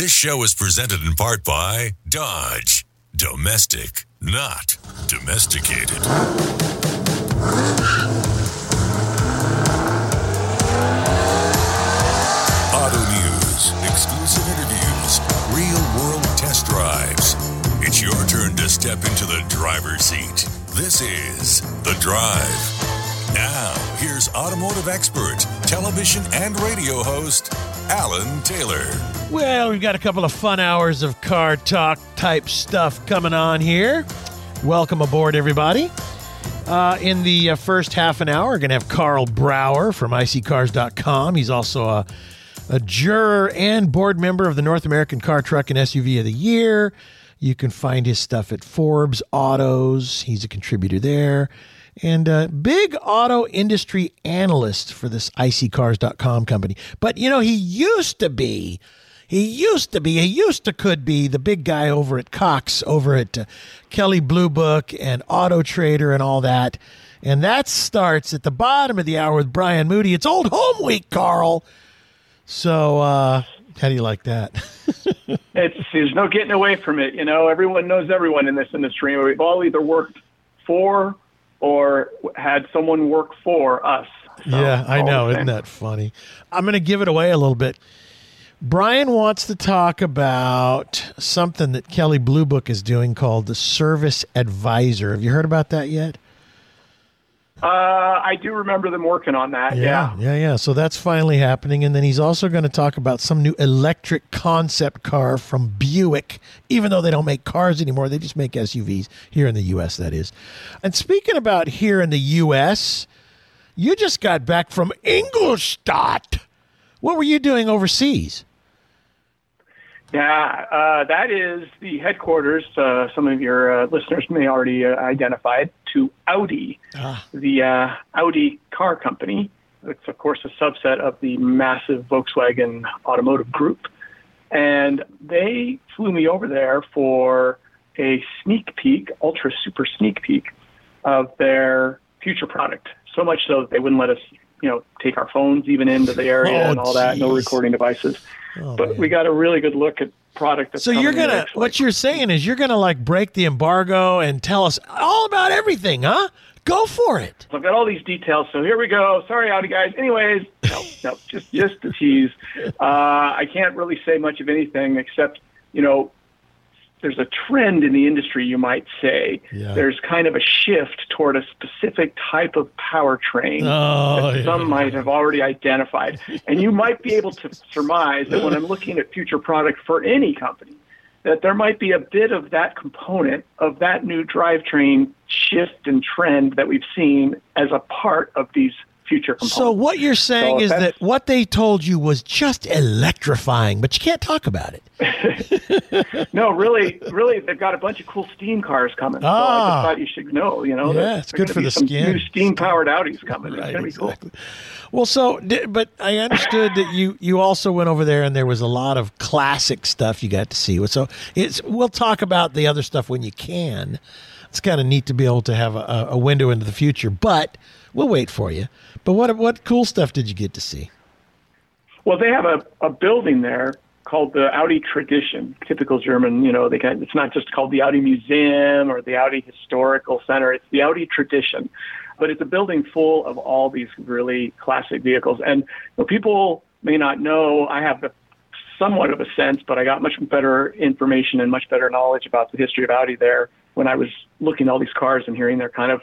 This show is presented in part by Dodge. Domestic, not domesticated. Auto News, exclusive interviews, real world test drives. It's your turn to step into the driver's seat. This is The Drive. Now, here's automotive expert, television and radio host, Alan Taylor. Well, we've got a couple of fun hours of car talk type stuff coming on here. Welcome aboard, everybody. Uh, in the uh, first half an hour, we're going to have Karl Brauer from iSeeCars.com. He's also a, a juror and board member of the North American Car, Truck, and SUV of the Year. You can find his stuff at Forbes Autos. He's a contributor there. And a big auto industry analyst for this iSeeCars.com company. But, you know, he used to be he used to be, he used to could be the big guy over at Cox, over at uh, Kelley Blue Book and Auto Trader and all that. And that starts at the bottom of the hour with Brian Moody. It's Old Home Week, Karl. So, uh, how do you like that? it's there's no getting away from it. You know, everyone knows everyone in this industry. We've all either worked for or had someone work for us. So, yeah, I know. Isn't that funny? I'm going to give it away a little bit. Brian wants to talk about something that Kelley Blue Book is doing called the Service Advisor. Have you heard about that yet? Uh, I do remember them working on that. Yeah, yeah, yeah, yeah. So that's finally happening, and then he's also going to talk about some new electric concept car from Buick. Even though they don't make cars anymore, they just make SUVs here in the U.S. That is. And speaking about here in the U.S., you just got back from Ingolstadt. What were you doing overseas? Yeah, uh, that is the headquarters. Uh, some of your uh, listeners may already uh, identified to Audi, ah. the uh, Audi car company. It's of course a subset of the massive Volkswagen automotive group, and they flew me over there for a sneak peek, ultra super sneak peek of their future product. So much so that they wouldn't let us, you know, take our phones even into the area oh, and all that. No recording devices. Oh, but man. we got a really good look at product. so you're gonna what you're saying is you're gonna like break the embargo and tell us all about everything, huh? Go for it. I've got all these details, so here we go. Sorry, Audi guys. Anyways, no, no, just just to tease. Uh, I can't really say much of anything except you know there's a trend in the industry, you might say. Yeah. There's kind of a shift toward a specific type of powertrain oh, that yeah. some might have already identified. and you might be able to surmise that when I'm looking at future product for any company, that there might be a bit of that component of that new drivetrain shift and trend that we've seen as a part of these future components. So what you're saying so is that what they told you was just electrifying, but you can't talk about it. no, really, really, they've got a bunch of cool steam cars coming. Ah, so I ah. thought you should know. You know, yeah, it's good for the skin. New steam powered Audis coming. Right, it's gonna be exactly. cool. Well, so, but I understood that you you also went over there and there was a lot of classic stuff you got to see. So it's we'll talk about the other stuff when you can. It's kind of neat to be able to have a, a window into the future, but we'll wait for you. But what what cool stuff did you get to see? Well, they have a, a building there called the Audi Tradition. Typical German, you know, they got, it's not just called the Audi Museum or the Audi Historical Center. It's the Audi Tradition, but it's a building full of all these really classic vehicles. And you know, people may not know. I have the somewhat of a sense, but I got much better information and much better knowledge about the history of Audi there when I was looking at all these cars and hearing their kind of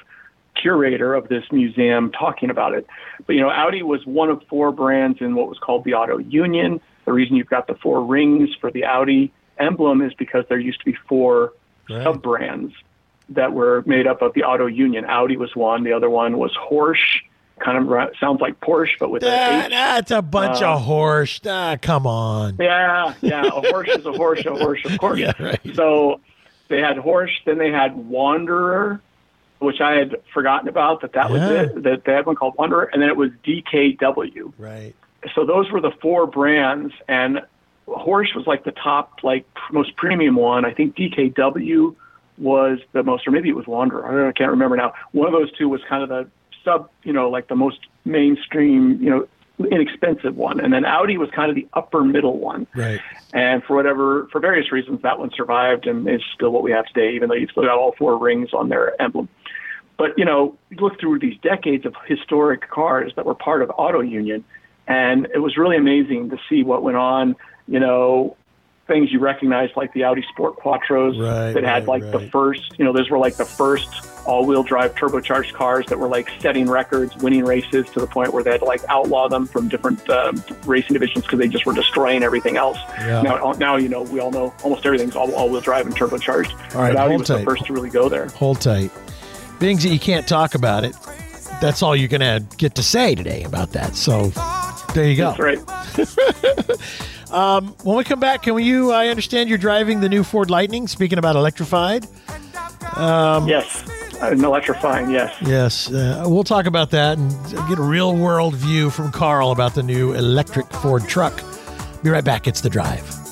curator of this museum talking about it. But you know, Audi was one of four brands in what was called the Auto Union. The reason you've got the four rings for the Audi emblem is because there used to be four right. sub brands that were made up of the Auto Union. Audi was one. The other one was Horsch. Kind of sounds like Porsche, but with that, that's a bunch uh, of horse. Ah, come on. Yeah, yeah. A horse is a horse. A horse, of course. yeah, right. So they had Horsch. Then they had Wanderer which I had forgotten about that that yeah. was it. That they had one called Wanderer, and then it was DKW. Right. So those were the four brands, and Horsch was like the top, like most premium one. I think DKW was the most, or maybe it was Wanderer. I can't remember now. One of those two was kind of the sub, you know, like the most mainstream, you know, inexpensive one, and then Audi was kind of the upper middle one. Right. And for whatever, for various reasons, that one survived and is still what we have today, even though you've still got all four rings on their emblem. But you know, you look through these decades of historic cars that were part of Auto Union, and it was really amazing to see what went on. You know, things you recognize like the Audi Sport Quattros Right, that had right, like the first. You know, those were like the first all-wheel drive turbocharged cars that were like setting records, winning races to the point where they had to like outlaw them from different um, racing divisions because they just were destroying everything else. Yeah. Now, now you know we all know almost everything's all all-wheel drive and turbocharged. All right, but Audi was tight. the first to really go there. Hold tight. Things that you can't talk about it, that's all you're going to get to say today about that. So there you go. That's right. When we come back, can you? I understand you're driving the new Ford Lightning. Speaking about electrified, yes, an electrifying. Yes. yes, uh, we'll talk about that and get a real world view from Karl about the new electric Ford truck. Be right back. It's the drive.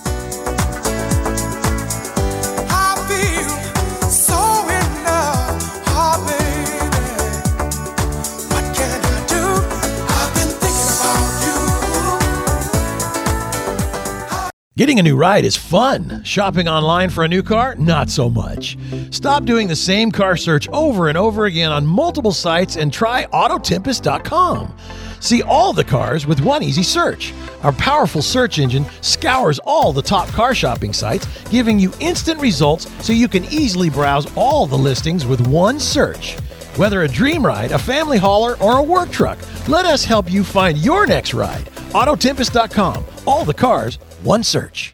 Getting a new ride is fun. Shopping online for a new car, not so much. Stop doing the same car search over and over again on multiple sites and try Autotempest.com. See all the cars with one easy search. Our powerful search engine scours all the top car shopping sites, giving you instant results so you can easily browse all the listings with one search. Whether a dream ride, a family hauler, or a work truck, let us help you find your next ride. Autotempest.com. All the cars, one search.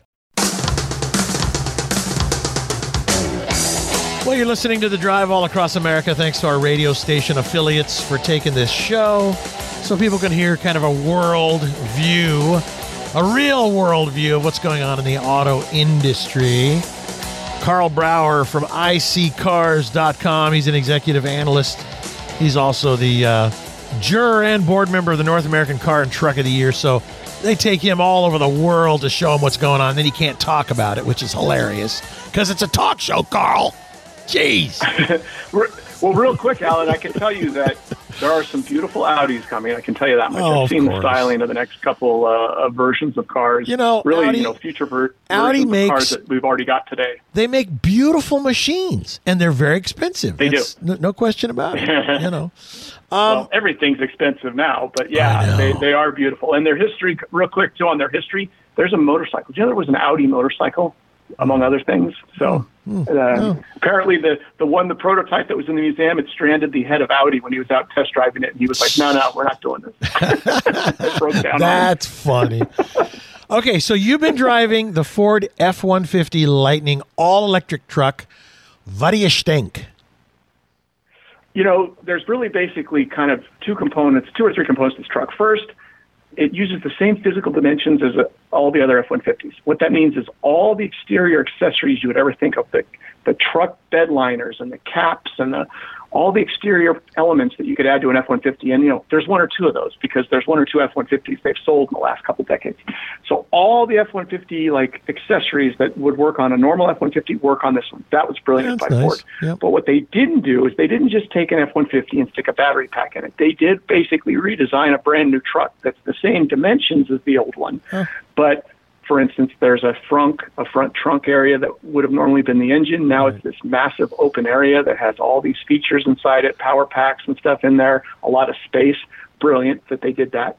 Well, you're listening to The Drive all across America. Thanks to our radio station affiliates for taking this show so people can hear kind of a world view, a real world view of what's going on in the auto industry. Karl Brauer from iSeeCars.com. He's an executive analyst. He's also the uh, juror and board member of the North American Car and Truck of the Year. So they take him all over the world to show him what's going on. And then he can't talk about it, which is hilarious because it's a talk show, Karl. Jeez. Well, real quick, Alan, I can tell you that there are some beautiful Audis coming. I can tell you that much. Oh, I've seen the styling of the next couple uh, of versions of cars. You know, really, Audi- you know, future ver- Audi makes- cars that we've already got today. They make beautiful machines and they're very expensive. They do. No, no question about it. you know. Well, everything's expensive now, but Um, yeah, they, they are beautiful. And their history, real quick too, on their history, there's a motorcycle. Do you know there was an Audi motorcycle, among other things? So Hmm. uh, apparently, the the one, the prototype that was in the museum, it stranded the head of Audi when he was out test driving it, and he was like, "No, no, we're not doing this." That's funny. Okay, so you've been driving the Ford F 150 Lightning all electric truck. What do you think? You know, there's really basically kind of two components, two or three components to this truck. First, it uses the same physical dimensions as all the other F-150s. What that means is all the exterior accessories you would ever think of, the, the truck bed liners and the caps and the, all the exterior elements that you could add to an F-150. And, you know, there's one or two of those because there's one or two F-150s they've sold in the last couple decades. So all the F-150, like, accessories that would work on a normal F-150 work on this one. That was brilliant That's by nice. Ford. Yep. But what they didn't do is they didn't just take an F 150 and stick a battery pack in it. They did basically redesign a brand new truck that's the same dimensions as the old one. But for instance, there's a front a front trunk area that would have normally been the engine. Now it's this massive open area that has all these features inside it, power packs and stuff in there, a lot of space. Brilliant that they did that.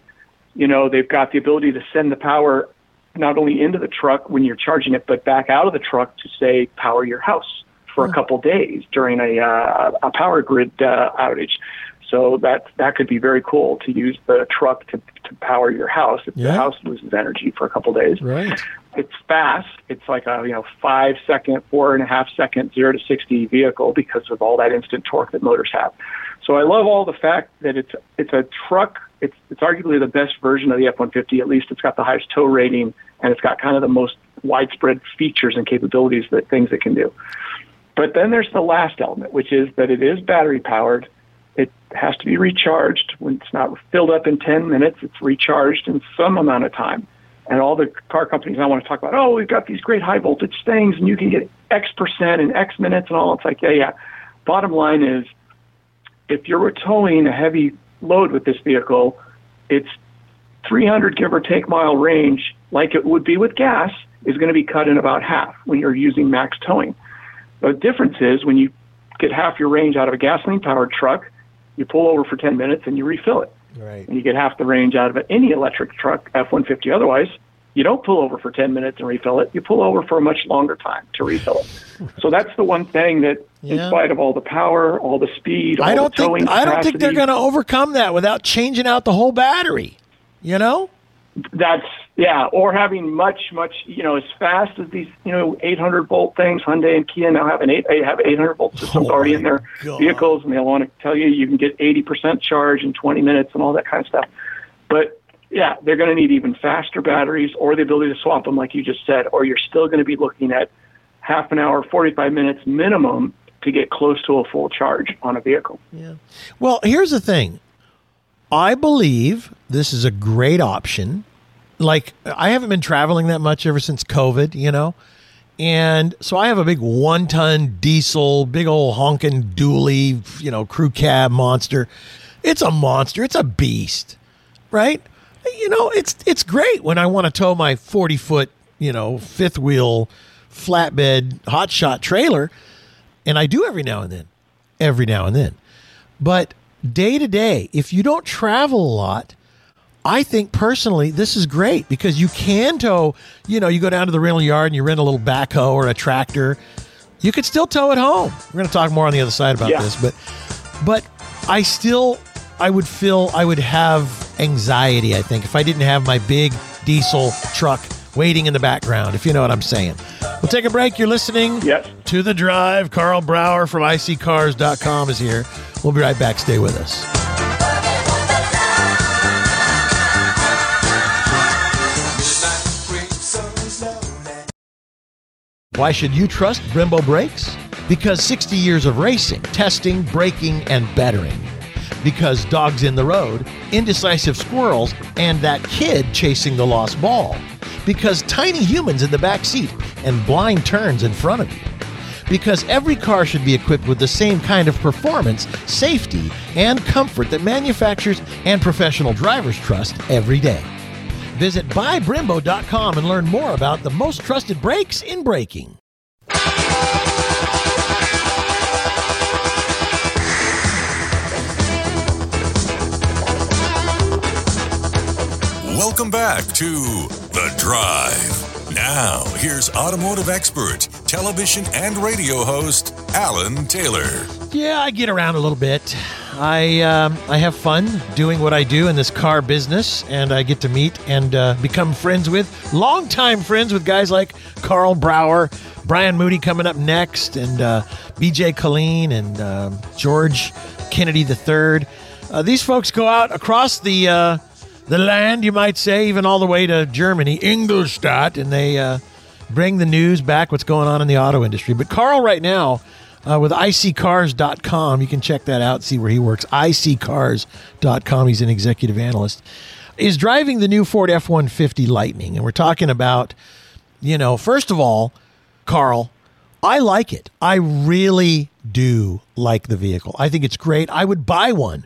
You know, they've got the ability to send the power not only into the truck when you're charging it, but back out of the truck to say power your house for a couple days during a uh, a power grid uh, outage. So that that could be very cool to use the truck to, to power your house if Yeah. the house loses energy for a couple days. Right. It's fast. It's like a you know five second, four and a half second zero to sixty vehicle because of all that instant torque that motors have. So I love all the fact that it's it's a truck. It's it's arguably the best version of the F-150. At least it's got the highest tow rating and it's got kind of the most widespread features and capabilities that things it can do. But then there's the last element, which is that it is battery powered. It has to be recharged. When it's not filled up in 10 minutes, it's recharged in some amount of time. And all the car companies I want to talk about, oh, we've got these great high voltage things and you can get X percent in X minutes and all. It's like, yeah, yeah. Bottom line is, if you're towing a heavy load with this vehicle, it's 300 give or take mile range, like it would be with gas, is going to be cut in about half when you're using max towing. The difference is when you get half your range out of a gasoline powered truck, you pull over for 10 minutes and you refill it. Right. And you get half the range out of it. any electric truck, F 150 otherwise. You don't pull over for 10 minutes and refill it. You pull over for a much longer time to refill it. So that's the one thing that, in spite of all the power, all the speed, all I don't the towing think I don't think they're going to overcome that without changing out the whole battery. You know? That's yeah, or having much much you know as fast as these you know 800 volt things. Hyundai and Kia now have an eight have 800 volt systems Oh already in their God. vehicles, and they want to tell you you can get 80 percent charge in 20 minutes and all that kind of stuff. But yeah, they're going to need even faster batteries or the ability to swap them, like you just said, or you're still going to be looking at half an hour, 45 minutes minimum to get close to a full charge on a vehicle. Yeah. Well, here's the thing. I believe this is a great option. Like I haven't been traveling that much ever since COVID, you know. And so I have a big one ton diesel, big old honking dually, you know, crew cab monster. It's a monster. It's a beast, right? You know, it's it's great when I want to tow my 40 foot, you know, fifth wheel flatbed hotshot trailer. And I do every now and then, every now and then. But day to day, if you don't travel a lot, I think personally this is great because you can tow, you know, you go down to the rental yard and you rent a little backhoe or a tractor. You could still tow at home. We're going to talk more on the other side about Yeah. this, but but I still I would feel I would have anxiety, I think, if I didn't have my big diesel truck waiting in the background, if you know what I'm saying. We'll take a break. You're listening Yes. to the drive. Karl Brauer from iSeeCars.com is here. We'll be right back. Stay with us. Why should you trust Brembo brakes? Because 60 years of racing, testing, braking, and bettering. Because dogs in the road, indecisive squirrels, and that kid chasing the lost ball. Because tiny humans in the back seat and blind turns in front of you. Because every car should be equipped with the same kind of performance, safety, and comfort that manufacturers and professional drivers trust every day. Visit buybrembo.com and learn more about the most trusted brakes in braking. Welcome back to The Drive. Now, here's automotive expert, television and radio host, Alan Taylor. Yeah, I get around a little bit. I um, I have fun doing what I do in this car business, and I get to meet and uh, become friends with longtime friends with guys like Karl Brauer, Brian Moody coming up next, and uh, B.J. Killeen and um George Kennedy III. Uh, these folks go out across the uh, the land, you might say, even all the way to Germany, Ingolstadt, and they uh, bring the news back, what's going on in the auto industry. But Karl, right now, uh, with iSeeCars.com, you can check that out, see where he works. iSeeCars.com, he's an executive analyst, is driving the new Ford F 150 Lightning. And we're talking about, you know, first of all, Karl, I like it. I really do like the vehicle. I think it's great. I would buy one.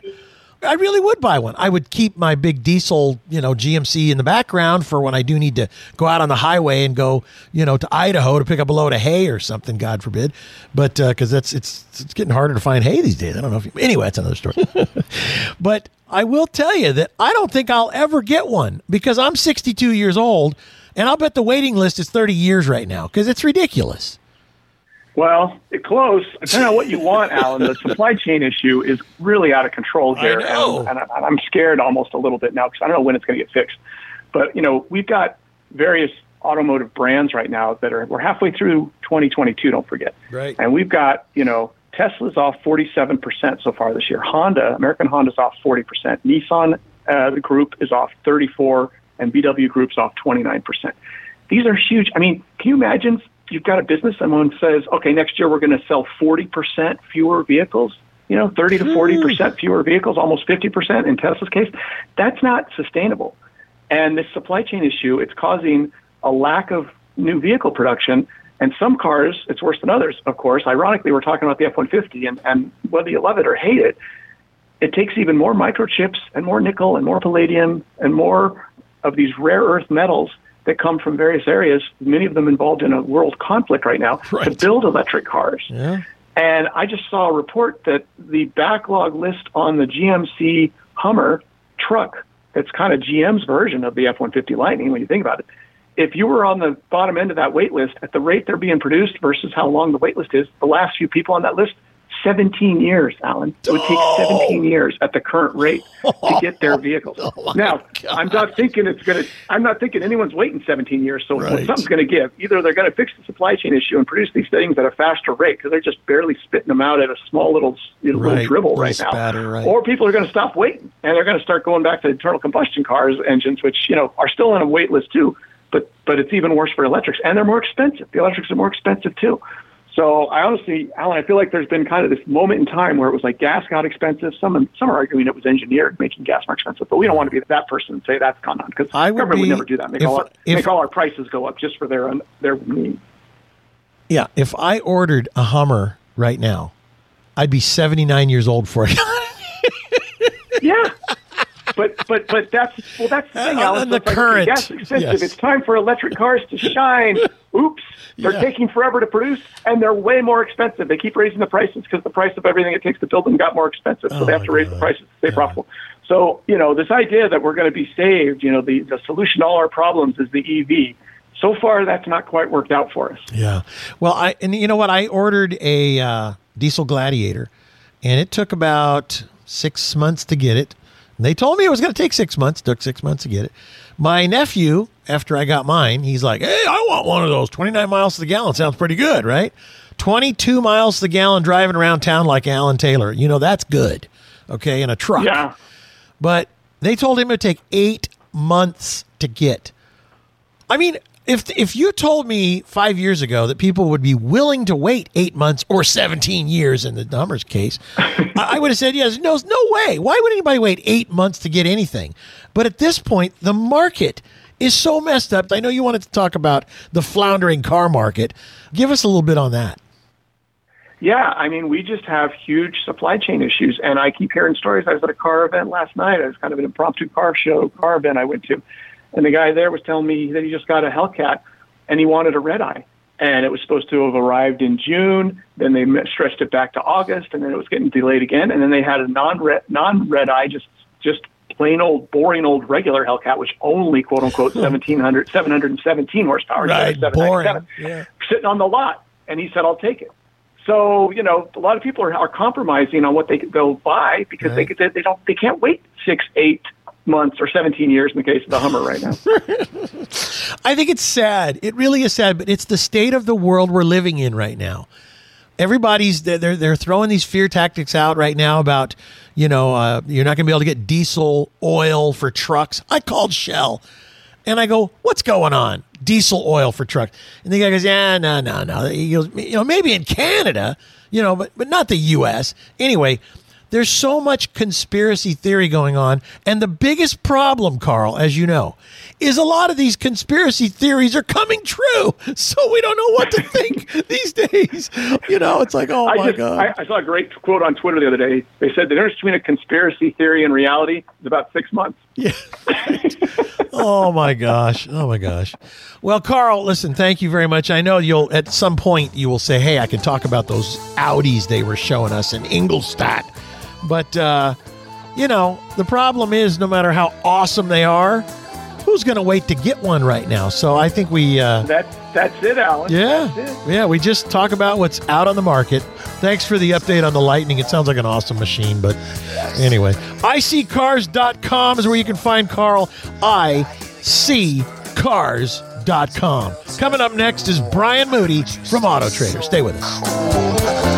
I really would buy one. I would keep my big diesel, you know, GMC in the background for when I do need to go out on the highway and go, you know, to Idaho to pick up a load of hay or something. God forbid, but uh, because that's it's it's getting harder to find hay these days. I don't know if you, anyway. That's another story. but I will tell you that I don't think I'll ever get one because I'm 62 years old, and I'll bet the waiting list is 30 years right now because it's ridiculous. Well, it close. Depending on what you want, Alan, the supply chain issue is really out of control here, know. and, and I- I'm scared almost a little bit now because I don't know when it's going to get fixed. But you know, we've got various automotive brands right now that are we're halfway through 2022. Don't forget, Right. And we've got you know Tesla's off 47 percent so far this year. Honda, American Honda's off 40 percent. Nissan, uh, the group is off 34, and VW Group's off 29 percent. These are huge. I mean, can you imagine? You've got a business. Someone says, "Okay, next year we're going to sell 40 percent fewer vehicles." You know, 30 to hmm. 40 percent fewer vehicles, almost 50 percent in Tesla's case. That's not sustainable. And this supply chain issue, it's causing a lack of new vehicle production. And some cars, it's worse than others, of course. Ironically, we're talking about the F 150, and, and whether you love it or hate it, it takes even more microchips and more nickel and more palladium and more of these rare earth metals that come from various areas, many of them involved in a world conflict right now, to build electric cars. Yeah. And I just saw a report that the backlog list on the GMC Hummer truck, that's kind of GM's version of the F 150 Lightning when you think about it. If you were on the bottom end of that wait list, at the rate they're being produced versus how long the wait list is, the last few people on that list, 17 years, Alan. It would take 17 years at the current rate to get their oh vehicles. now, I'm not thinking it's going to, I'm not thinking anyone's waiting 17 years, so Right. something's going to give. Either they're going to fix the supply chain issue and produce these things at a faster rate because they're just barely spitting them out at a small little, you know, Right. little dribble Little right now. spatter, right. Or people are going to stop waiting and they're going to start going back to internal combustion cars engines, which you know are still on a wait list too. But but it's even worse for electrics, and they're more expensive. The electrics are more expensive too. So I honestly, Alan, I feel like there's been kind of this moment in time where it was like gas got expensive. Some some are arguing it was engineered making gas more expensive, but we don't want to be that person and say that's gone on because government be- would never do that. Make if- all our, if- make all our prices go up just for their their needs. Yeah. If I ordered a Hummer right now, I'd be 79 years old for it. Yeah. But but but that's well that's the thing, Uh, Alan. the current, gas expensive. yes. It's time for electric cars to shine. Oops, they're Yeah. taking forever to produce, and they're way more expensive. They keep raising the prices because the price of everything it takes to build them got more expensive. So Oh, they have my to raise God. the prices to stay profitable. So you know this idea that we're going to be saved, you know, the the solution to all our problems is the EV. So far, that's not quite worked out for us. Yeah. Well, I and you know what? I ordered a uh, diesel Gladiator, and it took about six months to get it. And they told me it was going to take six months. Took six months to get it. My nephew, after I got mine, he's like, "Hey, I want one of those. Twenty nine miles to the gallon sounds pretty good, right? Twenty two miles to the gallon driving around town like Alan Taylor. You know that's good. Okay, in a truck. Yeah. But they told him it would take eight months to get. I mean, if if you told me five years ago that people would be willing to wait eight months or seventeen years in the Hummer's case, I, I would have said yes. No, no way. Why would anybody wait eight months to get anything? But at this point, the market is so messed up. I know you wanted to talk about the floundering car market. Give us a little bit on that. Yeah, I mean, we just have huge supply chain issues, and I keep hearing stories. I was at a car event last night. It was kind of an impromptu car show, car event I went to, and the guy there was telling me that he just got a Hellcat, and he wanted a red eye, and it was supposed to have arrived in June. Then they stretched it back to August, and then it was getting delayed again, and then they had a non-red non-red eye, just just plain old boring old regular Hellcat, which only quote unquote 1700 717 horsepower, Right, instead of 797, boring. Yeah. sitting on the lot, and he said, "I'll take it." So you know, a lot of people are, are compromising on what they they'll buy because Right. they they they don't they can't wait six, eight months or seventeen years in the case of the Hummer right now. I think it's sad. It really is sad, but it's the state of the world we're living in right now. Everybody's they're they're, they're throwing these fear tactics out right now about you know uh, you're not going to be able to get diesel oil for trucks. I called Shell, and I go, "What's going on? Diesel oil for trucks?" And the guy goes, "Yeah, no, no, no. He goes, you know, maybe in Canada, you know, but but not the U.S. Anyway." There's so much conspiracy theory going on. And the biggest problem, Karl, as you know, is a lot of these conspiracy theories are coming true. So we don't know what to think these days. You know, it's like, oh I my just God. I, I saw a great quote on Twitter the other day. They said the difference between a conspiracy theory and reality is about six months. Yeah. oh my gosh. Oh my gosh. Well, Karl, listen, thank you very much. I know you'll at some point you will say, "Hey, I can talk about those Audis they were showing us in Ingolstadt." But uh, you know, the problem is no matter how awesome they are, who's going to wait to get one right now? So I think we uh That's that's it, Alan. yeah. It. Yeah, we just talk about what's out on the market. Thanks for the update on the Lightning. It sounds like an awesome machine, but anyway, iCars.com is where you can find Karl. iCars.com. Coming up next is Brian Moody from Auto Trader. Stay with us.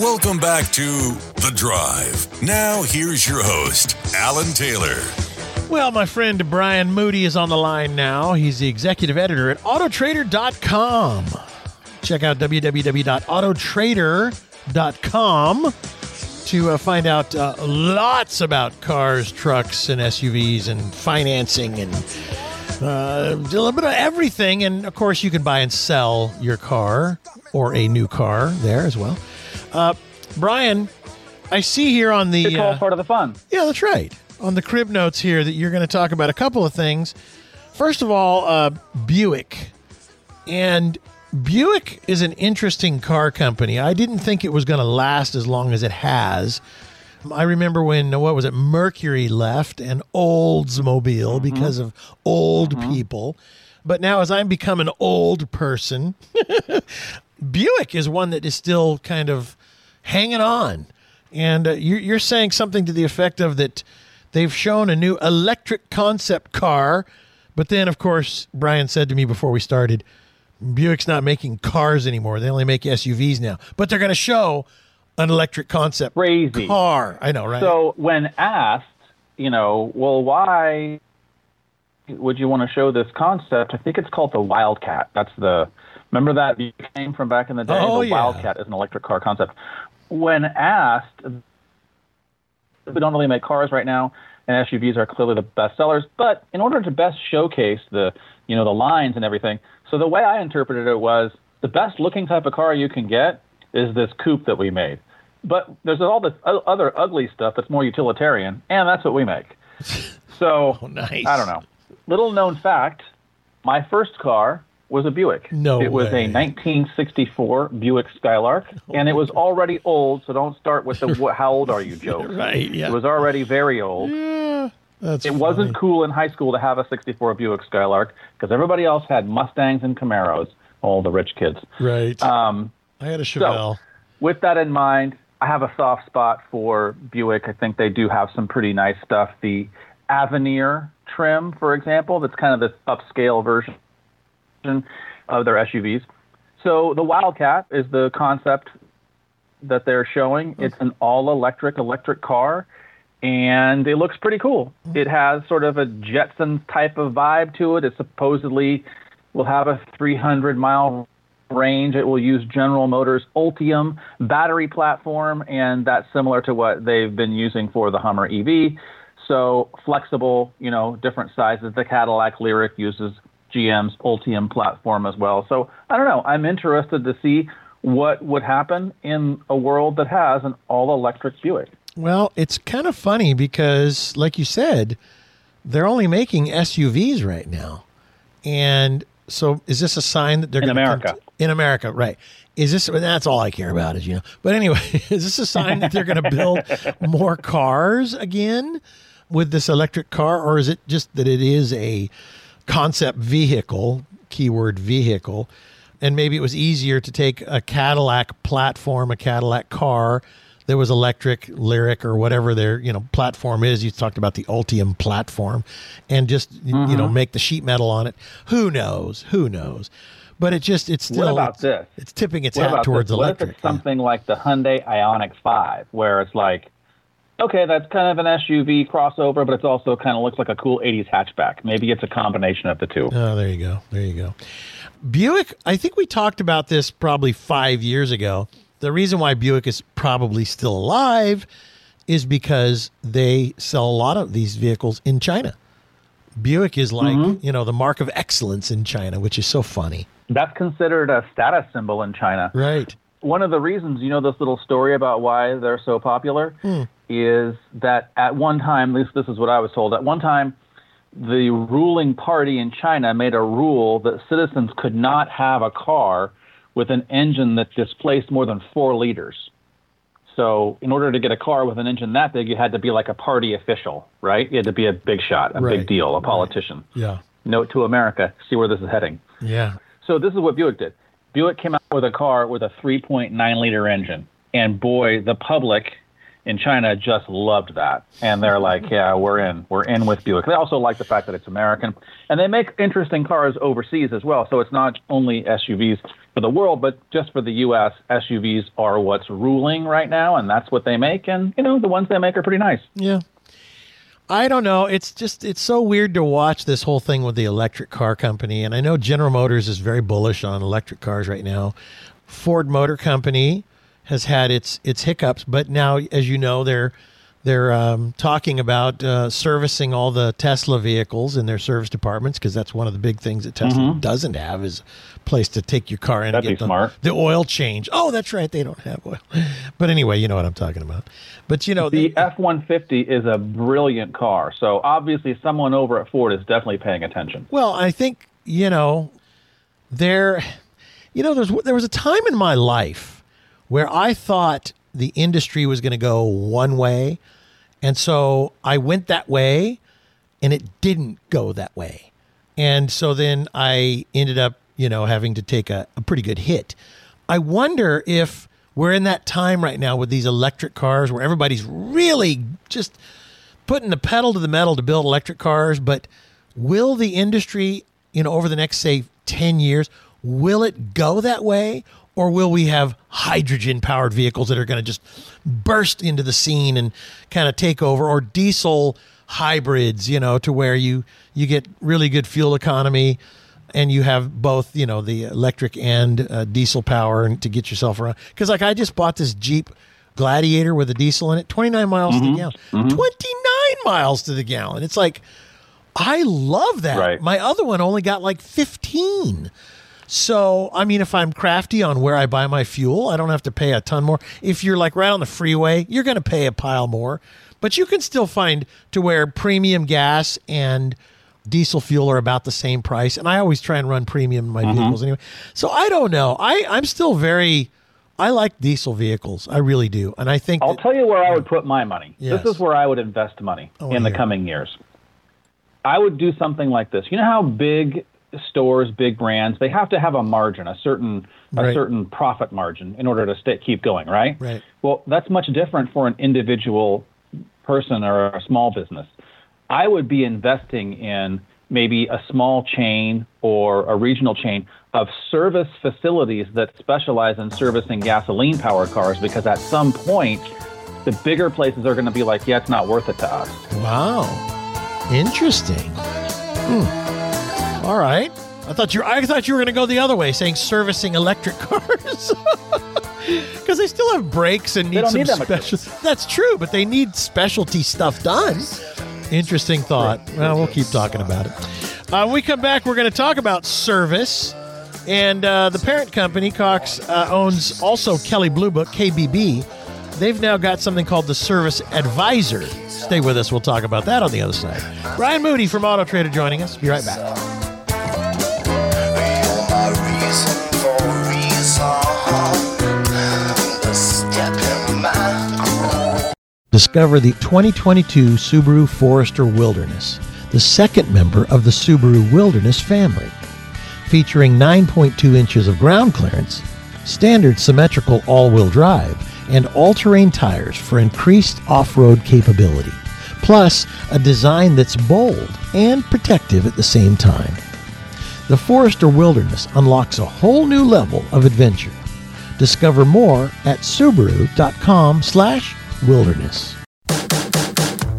Welcome back to The Drive. Now, here's your host, Alan Taylor. Well, my friend Brian Moody is on the line now. He's the executive editor at Autotrader.com. Check out www.autotrader.com to uh, find out uh, lots about cars, trucks, and SUVs, and financing, and uh, a little bit of everything. And of course, you can buy and sell your car or a new car there as well. Uh, Brian, I see here on the It's all uh, part of the fun. yeah, that's right. On the crib notes here, that you're going to talk about a couple of things. First of all, uh, Buick. And Buick is an interesting car company. I didn't think it was going to last as long as it has. I remember when, what was it, Mercury left and Oldsmobile because of old people. But now, as I'm become an old person, Buick is one that is still kind of hanging on. And uh, you're, you're saying something to the effect of that they've shown a new electric concept car. But then, of course, Brian said to me before we started, Buick's not making cars anymore. They only make SUVs now. But they're going to show an electric concept Crazy. car. I know, right? So when asked, you know, well, why would you want to show this concept? I think it's called the Wildcat. That's the remember that name from back in the day. Oh, the yeah. Wildcat is an electric car concept. When asked, we don't really make cars right now, and SUVs are clearly the best sellers. But in order to best showcase the you know the lines and everything, so the way I interpreted it was the best looking type of car you can get is this coupe that we made. But there's all this other ugly stuff that's more utilitarian, and that's what we make. So Oh, nice. I don't know. Little known fact: my first car was a Buick. No it was way. a 1964 Buick Skylark, and it was already old. So don't start with the "How old are you?" joke. Right, yeah. It was already very old. That's It wasn't cool in high school to have a 64 Buick Skylark because everybody else had Mustangs and Camaros. All the rich kids. Right. Um, I had a Chevelle. with that in mind, I have a soft spot for Buick. I think they do have some pretty nice stuff. The Avenir trim, for example, that's kind of this upscale version of their SUVs. So the Wildcat is the concept that they're showing. It's an all electric electric car and it looks pretty cool. Mm-hmm. It has sort of a Jetsons type of vibe to it. It supposedly will have a 300 mile range. It will use General Motors Ultium battery platform, and that's similar to what they've been using for the Hummer EV. So flexible, you know, different sizes. The Cadillac Lyriq uses GM's Ultium platform as well. So I don't know. I'm interested to see what would happen in a world that has an all electric Buick. Well, it's kind of funny because, like you said, they're only making SUVs right now. And so, is this a sign that they're In America. in America, right? Is this? and That's all I care about, is you know. But anyway, is this a sign that they're going to build more cars again with this electric car, or is it just that it is a concept vehicle, keyword vehicle, and maybe it was easier to take a Cadillac platform, a Cadillac car that was electric, Lyriq, or whatever their you know platform is. You talked about the Ultium platform, and just you Mm-hmm. know make the sheet metal on it. Who knows? Who knows? But it just it's still What about this? it's tipping its What hat towards this? What if it's something like the Hyundai Ioniq 5, where it's like, okay, that's kind of an SUV crossover, but it's also kind of looks like a cool 80s hatchback. Maybe it's a combination of the two. Oh, there you go. There you go. Buick, I think we talked about this probably five years ago. The reason why Buick is probably still alive is because they sell a lot of these vehicles in China. Buick is like, Mm-hmm. you know, the mark of excellence in China, which is so funny. That's considered a status symbol in China. Right. One of the reasons, you know, this little story about why they're so popular is that at one time, at least this is what I was told, at one time, the ruling party in China made a rule that citizens could not have a car with an engine that displaced more than four liters. So, in order to get a car with an engine that big, you had to be like a party official, right? You had to be a big shot, a Right. big deal, a politician. Yeah. Note to America, see where this is heading. Yeah. So this is what Buick did. Buick came out with a car with a 3.9 liter engine, and boy, the public in China just loved that, and they're like, "Yeah, we're in. We're in with Buick." They also like the fact that it's American, and they make interesting cars overseas as well. So it's not only SUVs for the world, but just for the U.S., SUVs are what's ruling right now, and that's what they make. And you know, the ones they make are pretty nice. Yeah. I don't know. It's just it's so weird to watch this whole thing with the electric car company. And I know General Motors is very bullish on electric cars right now. Ford Motor Company has had its its hiccups, but now, as you know, they're they're um, talking about uh, servicing all the Tesla vehicles in their service departments because that's one of the big things that Tesla doesn't have is a place to take your car in That'd and be get the, smart. the oil change. Oh, that's right, they don't have oil. But anyway, you know what I'm talking about. But you know, The F one fifty is a brilliant car, so obviously someone over at Ford is definitely paying attention. Well, I think you know there. You know, there's there was a time in my life where I thought the industry was going to go one way, and so I went that way, and it didn't go that way, and so then I ended up, you know, having to take a, a pretty good hit. I wonder if we're in that time right now with these electric cars where everybody's really just putting the pedal to the metal to build electric cars, but will the industry, you know, over the next say 10 years, will it go that way or will we have hydrogen powered vehicles that are going to just burst into the scene and kind of take over or diesel hybrids, you know, to where you you get really good fuel economy and you have both, you know, the electric and uh, diesel power and to get yourself around. Because like I just bought this Jeep Gladiator with a diesel in it, 29 miles to the gallon. 29 miles to the gallon. It's like I love that. Right. My other one only got like 15. So, I mean, if I'm crafty on where I buy my fuel, I don't have to pay a ton more. If you're like right on the freeway, you're going to pay a pile more. But you can still find to where premium gas and diesel fuel are about the same price. And I always try and run premium in my mm-hmm. vehicles anyway. So I don't know. I, I'm still very, I like diesel vehicles. I really do. And I think I'll that- tell you where I would put my money. Yes. This is where I would invest money wanna in the coming years. I would do something like this. You know how big stores, big brands, they have to have a margin, a certain a Right. certain profit margin in order to stay, keep going, right? Right. Well, that's much different for an individual person or a small business. I would be investing in maybe a small chain or a regional chain of service facilities that specialize in servicing gasoline powered cars because at some point the bigger places are going to be like, yeah, it's not worth it to us. Wow. Interesting. Hmm. All right. I thought you I thought you were going to go the other way saying servicing electric cars. Cuz they still have brakes and need some need that special That's true, but they need specialty stuff done. Interesting thought. Well, we'll keep talking about it. Uh, when we come back, we're going to talk about service. And uh, the parent company, Cox, uh, owns also Kelley Blue Book, KBB. They've now got something called the Service Advisor. Stay with us. We'll talk about that on the other side. Brian Moody from Auto Trader joining us. Be right back. Discover the 2022 Subaru Forester Wilderness, the second member of the Subaru Wilderness family. Featuring 9.2 inches of ground clearance, standard symmetrical all wheel drive, and all terrain tires for increased off road capability. Plus, a design that's bold and protective at the same time. The Forester Wilderness unlocks a whole new level of adventure. Discover more at subaru.com/wilderness.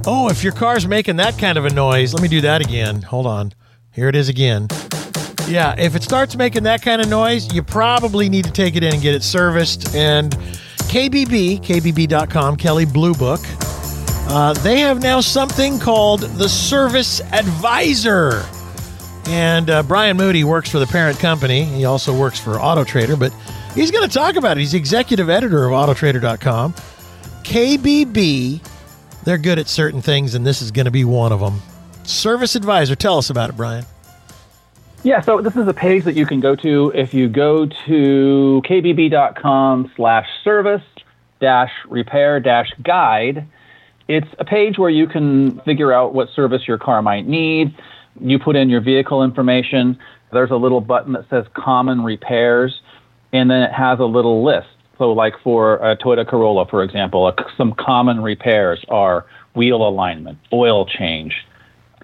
Oh, if your car's making that kind of a noise, let me do that again. Hold on. Here it is again. Yeah, if it starts making that kind of noise, you probably need to take it in and get it serviced. And KBB, KBB.com, Kelley Blue Book, uh, they have now something called the Service Advisor. And uh, Brian Moody works for the parent company. He also works for Auto Trader, but he's going to talk about it. He's executive editor of Autotrader.com. KBB, they're good at certain things, and this is going to be one of them. Service Advisor, tell us about it, Brian. Yeah, so this is a page that you can go to if you go to kbb.com slash service dash repair dash guide. It's a page where you can figure out what service your car might need. You put in your vehicle information. There's a little button that says common repairs, and then it has a little list So, like for a Toyota Corolla, for example, uh, some common repairs are wheel alignment, oil change,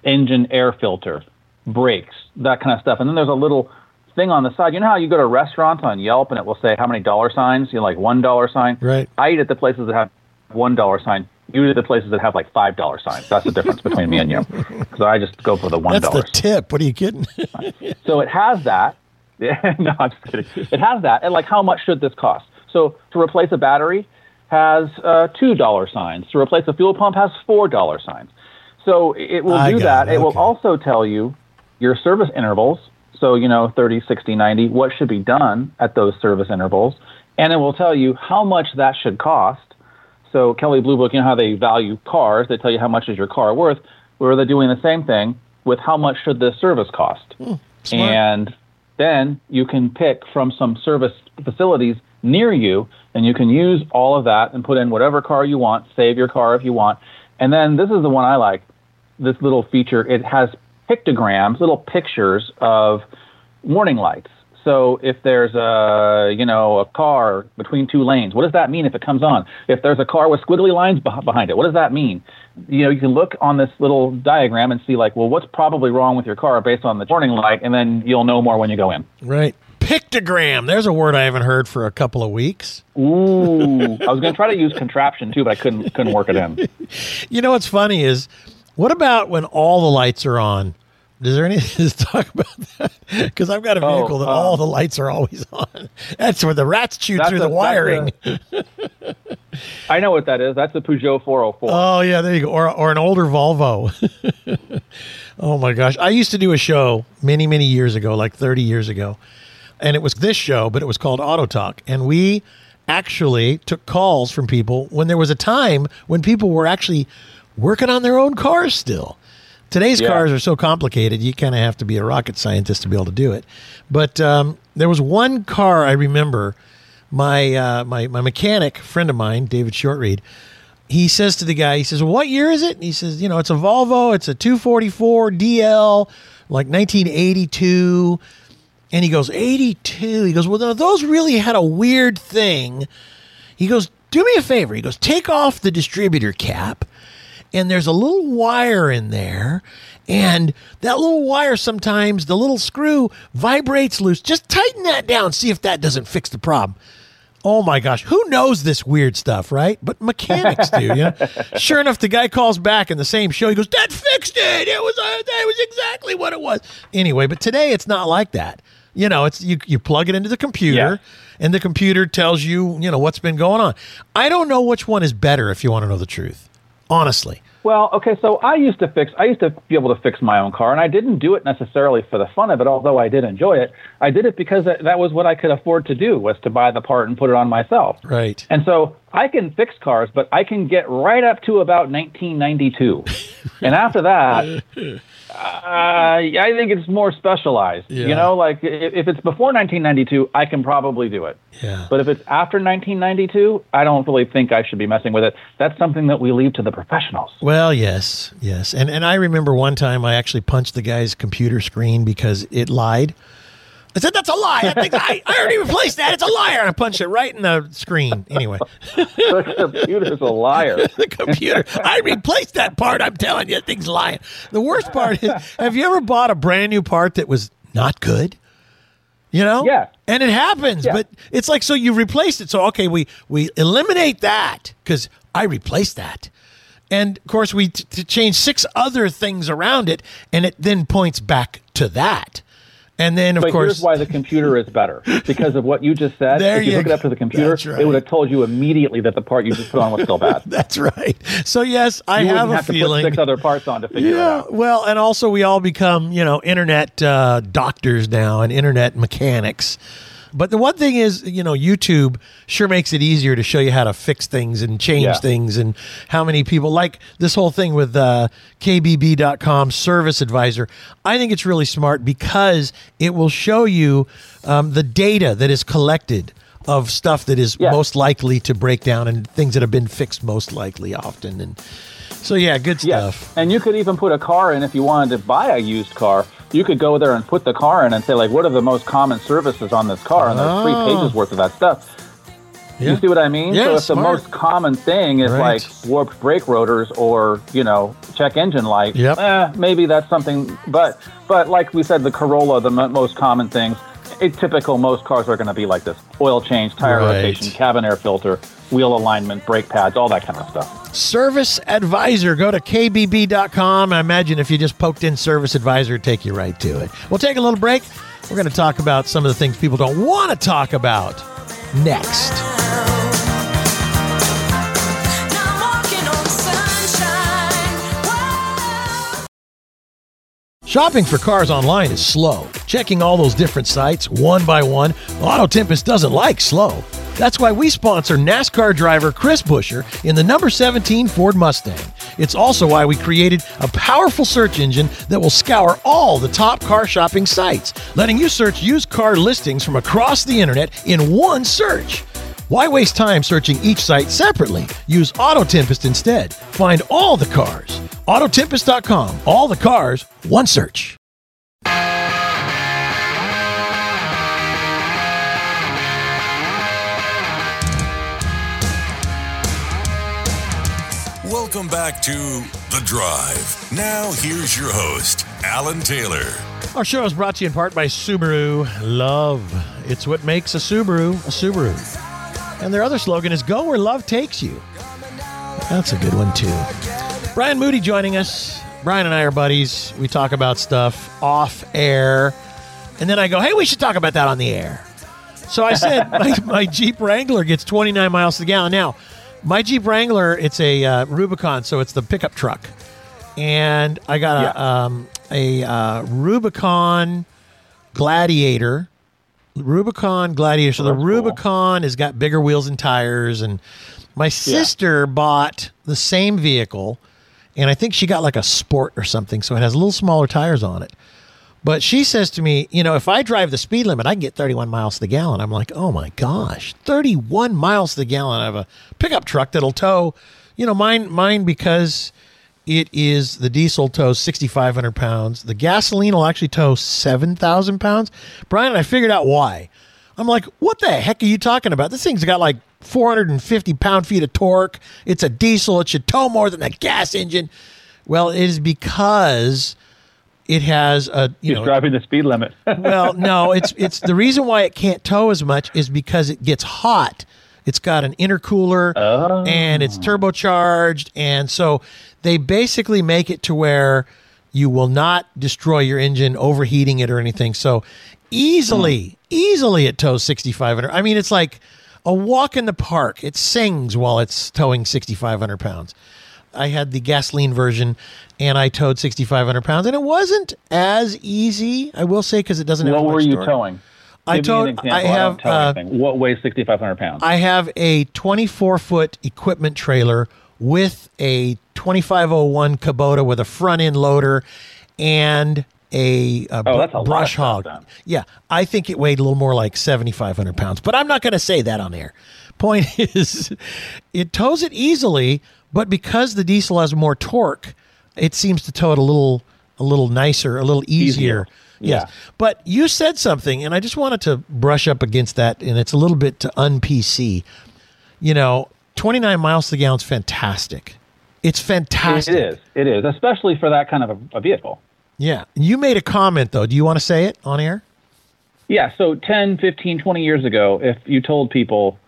engine air filter, brakes, that kind of stuff. And then there's a little thing on the side. You know how you go to restaurants on Yelp and it will say how many dollar signs? You know, like one dollar sign. Right. I eat at the places that have one dollar sign. You eat at the places that have like five dollar signs. That's the difference between me and you. Because I just go for the one That's the tip. What are you kidding? So it has that. Yeah, no, I'm just kidding. It has that, and like, how much should this cost? So to replace a battery has uh, two dollar signs. To replace a fuel pump has four dollar signs. So it will I do that. it, It will also tell you your service intervals. So you know, 30, 60, 90, what should be done at those service intervals, and it will tell you how much that should cost. So Kelley Blue Book, you know how they value cars? They tell you how much is your car worth. Where they're doing the same thing with how much should this service cost. Smart. and then you can pick from some service facilities near you, and you can use all of that and put in whatever car you want. Save your car if you want, and then this is the one I like. This little feature it has pictograms, little pictures of warning lights. So if there's a you know a car between two lanes, what does that mean if it comes on? If there's a car with squiggly lines behind it, what does that mean? You know, you can look on this little diagram and see like, well, what's probably wrong with your car based on the warning light, and then you'll know more when you go in. right. Pictogram. There's a word I haven't heard for a couple of weeks. Ooh, I was going to try to use contraption too, but I couldn't couldn't work it in. You know what's funny is, what about when all the lights are on? Is there any to talk about that? Because I've got a Oh, vehicle that um, all the lights are always on. That's where the rats chew through a- the wiring. a- I know what that is. That's a Peugeot 404. Oh yeah, there you go. Or or an older Volvo. oh my gosh, I used to do a show many many years ago, like thirty years ago, and it was this show, but it was called Auto Talk, and we actually took calls from people when there was a time when people were actually working on their own cars still. Today's Yeah. cars are so complicated, you kind of have to be a rocket scientist to be able to do it. But um, there was one car I remember. My uh, my my mechanic friend of mine, David Shortreed, he says to the guy, he says, "What year is it?" And he says, "You know, it's a Volvo. It's a 244 DL, like 1982." And he goes, "82." He goes, "Well, no, those really had a weird thing." He goes, "Do me a favor." He goes, "Take off the distributor cap." and there's a little wire in there and that little wire sometimes the little screw vibrates loose just tighten that down see if that doesn't fix the problem oh my gosh who knows this weird stuff right but mechanics do know sure enough the guy calls back in the same show he goes that fixed it it was uh, that was exactly what it was anyway but today it's not like that you know it's you, you plug it into the computer Yeah. and the computer tells you you know what's been going on i don't know which one is better if you want to know the truth honestly Well, okay, so I used to fix I used to be able to fix my own car and I didn't do it necessarily for the fun of it, although I did enjoy it. I did it because that, that was what I could afford to do was to buy the part and put it on myself. right And so I can fix cars, but I can get right up to about 1992. and after that, uh, I think it's more specialized. Yeah. You know, like if it's before 1992, I can probably do it. Yeah. But if it's after 1992, I don't really think I should be messing with it. That's something that we leave to the professionals. Well, yes, yes. And and I remember one time I actually punched the guy's computer screen because it lied. I said, that's a lie. I, think I, I already replaced that. It's a liar. I punched it right in the screen. Anyway, the computer's a liar. the computer. I replaced that part. I'm telling you, that thing's lying. The worst part is, have you ever bought a brand new part that was not good? You know? Yeah. And it happens, Yeah. but it's like so you replaced it. So okay, we we eliminate that because I replaced that. And of course, we t- t- change six other things around it, and it then points back to that. And then, of But course, here's why the computer is better because of what you just said. There if you, you hook it up to the computer, right. it would have told you immediately that the part you just put on was still bad. that's right. So yes, I You have a have to feeling. put six other parts on to figure it out. Yeah, out. well, and also we all become, you know, internet uh, doctors now and internet mechanics. But the one thing is, you know, YouTube sure makes it easier to show you how to fix things and change Yeah. things and how many people like this whole thing with uh, KBB.com service advisor. I think it's really smart because it will show you um, the data that is collected of stuff that is Yeah. most likely to break down and things that have been fixed most likely often. And so, yeah, good stuff. And you could even put a car in if you wanted to buy a used car. You could go there and put the car in and say, like, what are the most common services on this car? And there's three pages worth of that stuff. Yeah. You see what I mean? Yeah, so if smart. the most common thing is Right. like warped brake rotors or you know check engine light, Yep. eh, maybe that's something. But but like we said, the Corolla, the mo most common things, a typical most cars are going to be like this: oil change, tire Right. rotation, cabin air filter, wheel alignment, brake pads, all that kind of stuff. Service Advisor. Go to kbb.com. I imagine if you just poked in Service Advisor, it'd take you right to it. We'll take a little break. We're going to talk about some of the things people don't want to talk about next. Shopping for cars online is slow. Checking all those different sites one by one, Auto Tempest doesn't like slow. That's why we sponsor NASCAR driver Chris Buescher in the number 17 Ford Mustang. It's also why we created a powerful search engine that will scour all the top car shopping sites, letting you search used car listings from across the internet in one search. Why waste time searching each site separately? Use Auto Tempest instead. Find all the cars. Autotempest.com. All the cars, one search. Welcome back to The Drive. Now, here's your host, Alan Taylor. Our show is brought to you in part by Subaru Love. It's what makes a Subaru a Subaru. And their other slogan is Go where love takes you. That's a good one, too. Brian Moody joining us. Brian and I are buddies. We talk about stuff off air. And then I go, hey, we should talk about that on the air. So I said, my, my Jeep Wrangler gets 29 miles to the gallon. Now, my Jeep Wrangler, it's a uh, Rubicon, so it's the pickup truck. And I got a, um, a uh, Rubicon Gladiator. Rubicon Gladiator. So the that's cool. Rubicon has got bigger wheels and tires. And my sister bought the same vehicle, and I think she got like a Sport or something, so it has a little smaller tires on it. But she says to me, you know, if I drive the speed limit, I can get 31 miles to the gallon. I'm like, oh my gosh, 31 miles to the gallon. I have a pickup truck that'll tow, you know, mine, mine because it is the diesel tows 6,500 pounds. The gasoline will actually tow 7,000 pounds. Brian, I figured out why. I'm like, what the heck are you talking about? This thing's got like 450 pound feet of torque. It's a diesel. It should tow more than a gas engine. Well, it is because it has a you He's know driving the speed limit. well, no, it's it's the reason why it can't tow as much is because it gets hot. It's got an intercooler and it's oh. turbocharged, and so they basically make it to where you will not destroy your engine overheating it or anything. So easily, hmm. easily it tows 6,500. I mean, it's like a walk in the park. It sings while it's towing 6,500 pounds. I had the gasoline version and I towed 6,500 pounds, and it wasn't as easy, I will say, because it doesn't have what much were you torque. towing? I towed- me an example. I have, uh. What weighs 6,500 pounds? I have a 24 foot equipment trailer with a 2501 Kubota with a front end loader and a, a Oh, a brush hog. then. Yeah, I think it weighed a little more like 7,500 pounds, but I'm not going to say that on air. Point is, it tows it easily, but because the diesel has more torque, it seems to tow it a little a little nicer, a little easier. Easier. Yes. Yeah. But you said something, and I just wanted to brush up against that, and it's a little bit to un-PC. You know, 29 miles to the gallon is fantastic. It's fantastic. It is. It is, especially for that kind of a, a vehicle. Yeah. You made a comment, though. Do you want to say it on air? Yeah, so 10, 15, 20 years ago, if you told people,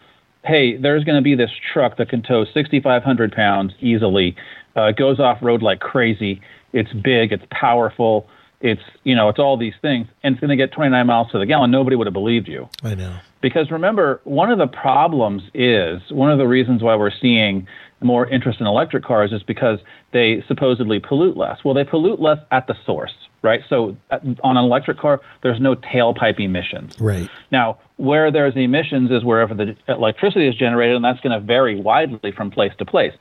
hey, there's going to be this truck that can tow 6,500 pounds easily, uh, goes off road like crazy, it's big, it's powerful, it's, you know, it's all these things, and it's going to get 29 miles to the gallon, nobody would have believed you. I know. Because remember, one of the problems is one of the reasons why we're seeing more interest in electric cars is because they supposedly pollute less. Well, they pollute less at the source, right? So uh, on an electric car, there's no tailpipe emissions. Right. Now, where there's emissions is wherever the electricity is generated, and that's going to vary widely from place to place.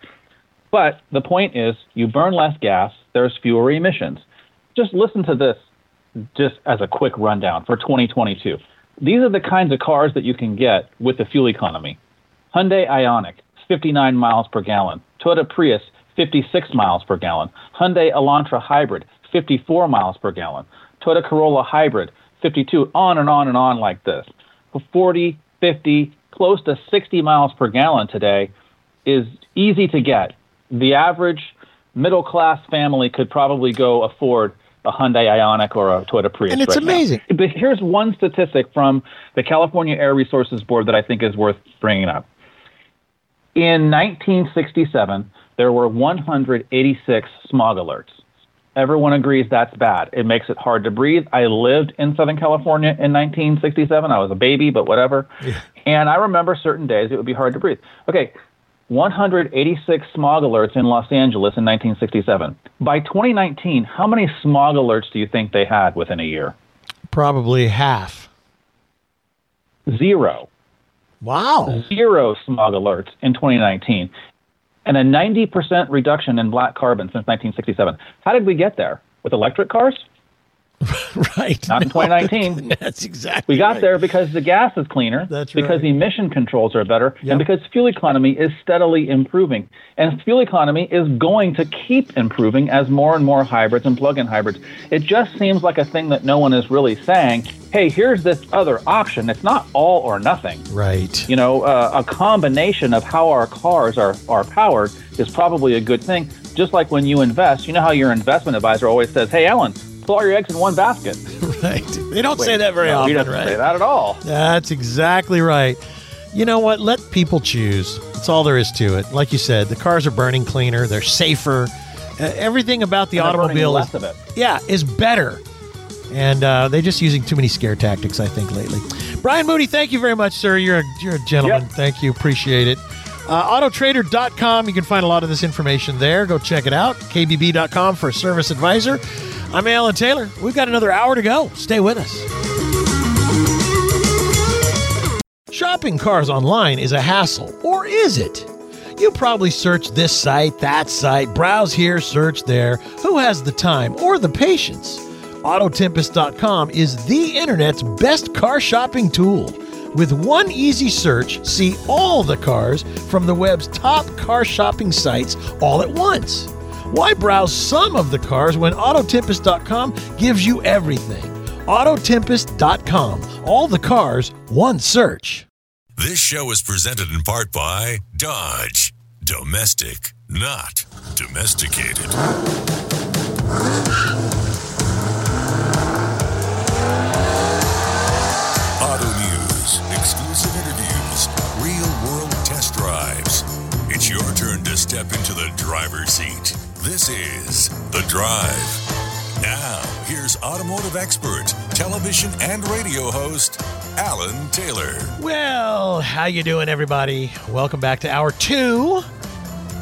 But the point is, you burn less gas, there's fewer emissions. Just listen to this, just as a quick rundown for 2022. These are the kinds of cars that you can get with the fuel economy. Hyundai Ioniq, 59 miles per gallon. Toyota Prius, 56 miles per gallon. Hyundai Elantra Hybrid, 54 miles per gallon. Toyota Corolla Hybrid, 52, on and on and on like this. 40, 50, close to 60 miles per gallon today is easy to get. The average middle class family could probably go afford a Hyundai Ioniq or a Toyota Prius. And it's right now. amazing. But here's one statistic from the California Air Resources Board that I think is worth bringing up. In 1967, there were 186 smog alerts. Everyone agrees that's bad. It makes it hard to breathe. I lived in Southern California in 1967. I was a baby, but whatever. And I remember certain days it would be hard to breathe. Okay, 186 smog alerts in Los Angeles in 1967. By 2019, how many smog alerts do you think they had within a year? Probably half. Zero. Wow. Zero smog alerts in 2019. And a 90% reduction in black carbon since 1967. How did we get there? With electric cars? Right. Not in No, 2019. That's exactly We got right. there because the gas is cleaner, That's right. because emission controls are better, Yep. and because fuel economy is steadily improving. And fuel economy is going to keep improving as more and more hybrids and plug-in hybrids. It just seems like a thing that no one is really saying, "Hey, here's this other option. It's not all or nothing." Right. You know, uh, a combination of how our cars are are powered is probably a good thing. Just like when you invest, you know how your investment advisor always says, "Hey, Ellen, put all your eggs in one basket." Right. They don't say that very No, often, right? say that at all. That's exactly right. You know what? Let people choose. That's all there is to it. Like you said, the cars are burning cleaner, they're safer. Uh, everything about the automobile is, of it. yeah, is better. And uh, they're just using too many scare tactics, I think, lately. Brian Moody, thank you very much, sir. You're a, you're a gentleman. Yep. Thank you. Appreciate it. Uh, Autotrader.com. You can find a lot of this information there. Go check it out. KBB.com for a service advisor. I'm Alan Taylor. We've got another hour to go. Stay with us. Shopping cars online is a hassle, or is it? You probably search this site, that site, browse here, search there. Who has the time or the patience? Autotempest.com is the internet's best car shopping tool. With one easy search, see all the cars from the web's top car shopping sites all at once. Why browse some of the cars when Autotempest.com gives you everything? Autotempest.com. All the cars, one search. This show is presented in part by Dodge. Domestic, not domesticated. Auto News, exclusive interviews, real world test drives. It's your turn to step into the driver's seat. This is The Drive. Now, here's automotive expert, television and radio host, Alan Taylor. Well, how you doing, everybody? Welcome back to hour two.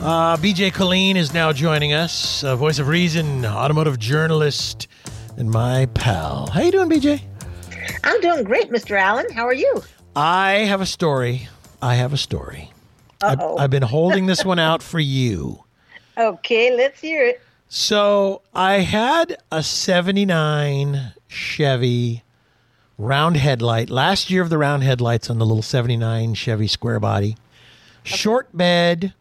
Uh, BJ Killeen is now joining us, uh, voice of reason, automotive journalist, and my pal. How you doing, BJ? I'm doing great, Mr. Alan. How are you? I have a story. I have a story. I've, Uh-oh. I've been holding this one out for you. Okay, let's hear it. So I had a 79 Chevy round headlight, last year of the round headlights on the little 79 Chevy square body. Short bed,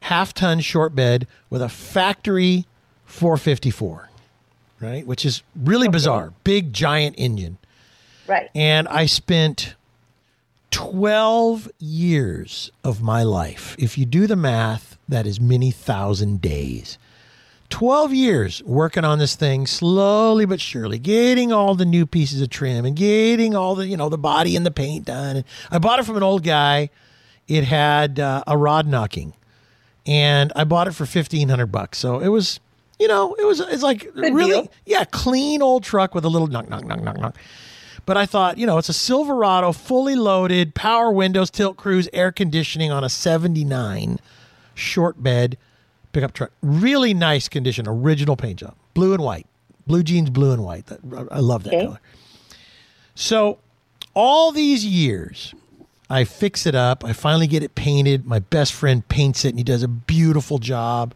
half ton short bed with a factory 454, right? Which is really bizarre. Big, giant engine. Right. And I spent 12 years of my life. If you do the math, that is many thousand days. 12 years working on this thing slowly but surely, getting all the new pieces of trim and getting all the, you know, the body and the paint done. I bought it from an old guy. It had uh, a rod knocking and I bought it for 1500 bucks. So it was, you know, it was, it's like really, deal. yeah, clean old truck with a little knock, knock, knock, knock, knock. But I thought, you know, it's a Silverado, fully loaded, power windows, tilt cruise, air conditioning on a 79 short bed pickup truck. Really nice condition, original paint job, blue and white, blue jeans, blue and white. I love that Okay. color. So, all these years, I fix it up. I finally get it painted. My best friend paints it, and he does a beautiful job.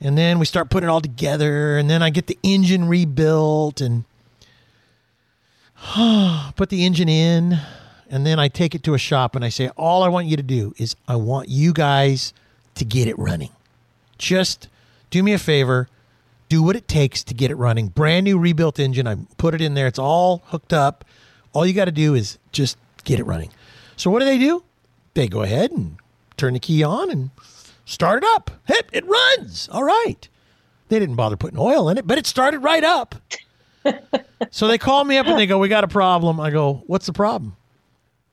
And then we start putting it all together, and then I get the engine rebuilt and put the engine in, and then I take it to a shop and I say, all I want you to do is I want you guys to get it running. Just do me a favor, do what it takes to get it running. Brand new rebuilt engine. I put it in there. It's all hooked up. All you got to do is just get it running. So what do they do? They go ahead and turn the key on and start it up. Hip, it runs. All right. They didn't bother putting oil in it, but it started right up. so they call me up and they go, "We got a problem." I go, "What's the problem?"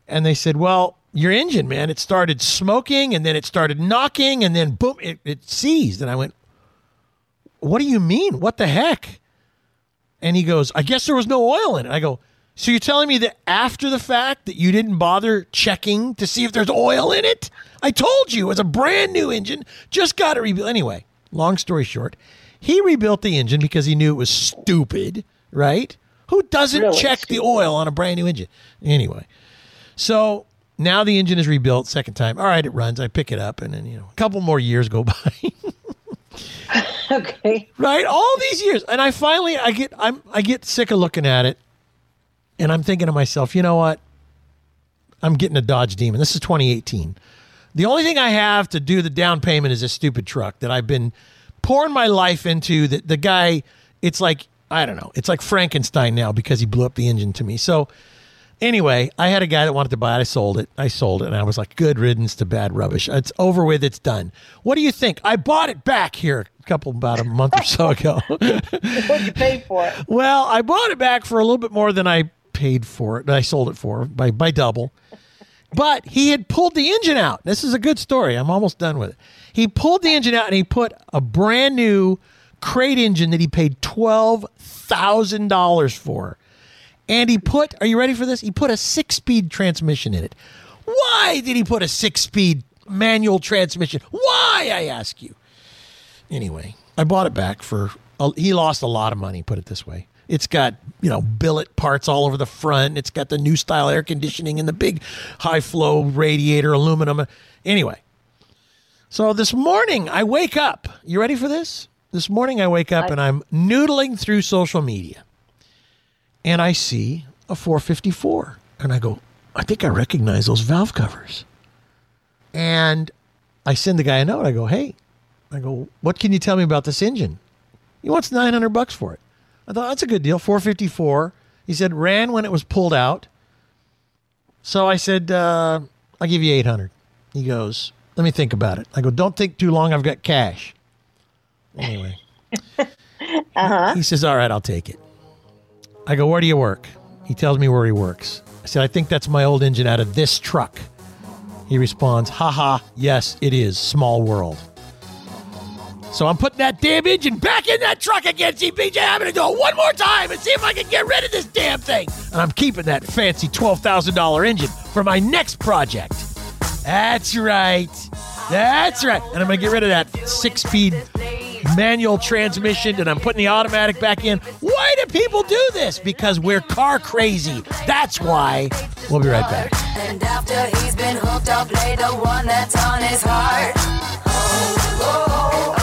And they said, "Well, your engine, man, it started smoking and then it started knocking and then boom, it, it seized." And I went, "What do you mean? What the heck?" And he goes, "I guess there was no oil in it." I go, "So you're telling me that after the fact that you didn't bother checking to see if there's oil in it?" I told you, it's a brand new engine, just got it rebuilt. Anyway, long story short, he rebuilt the engine because he knew it was stupid, right? Who doesn't Really check the oil on a brand new engine? Anyway, so now the engine is rebuilt second time. All right, it runs. I pick it up, and then you know, a couple more years go by. Okay. right all these years and i finally i get i'm i get sick of looking at it and i'm thinking to myself you know what i'm getting a dodge demon this is 2018 the only thing i have to do the down payment is a stupid truck that i've been pouring my life into that the guy it's like i don't know it's like frankenstein now because he blew up the engine to me so Anyway, I had a guy that wanted to buy it. I sold it. I sold it. And I was like, good riddance to bad rubbish. It's over with. It's done. What do you think? I bought it back here a couple, about a month or so ago. What'd you pay for it? well, I bought it back for a little bit more than I paid for it. I sold it for by, by double. But he had pulled the engine out. This is a good story. I'm almost done with it. He pulled the engine out and he put a brand new crate engine that he paid $12,000 for. And he put, are you ready for this? He put a six speed transmission in it. Why did he put a six speed manual transmission? Why, I ask you? Anyway, I bought it back for, a, he lost a lot of money, put it this way. It's got, you know, billet parts all over the front. It's got the new style air conditioning and the big high flow radiator aluminum. Anyway, so this morning I wake up. You ready for this? This morning I wake up and I'm noodling through social media and I see a 454. And I go, I think I recognize those valve covers. And I send the guy a note. I go, hey, I go, what can you tell me about this engine? He wants 900 bucks for it. I thought, that's a good deal, 454. He said, ran when it was pulled out. So I said, uh, I'll give you 800. He goes, let me think about it. I go, don't think too long. I've got cash. Anyway. uh-huh. He says, all right, I'll take it. I go, where do you work? He tells me where he works. I said, I think that's my old engine out of this truck. He responds, haha, yes, it is. Small world. So I'm putting that damn engine back in that truck again, CPJ. I'm going to do it one more time and see if I can get rid of this damn thing. And I'm keeping that fancy $12,000 engine for my next project. That's right. That's right. And I'm going to get rid of that six speed manual transmission and I'm putting the automatic back in. People do this? Because we're car crazy. That's why. We'll be right back. And after he's been hooked, the one that's on his heart. Oh, oh, oh,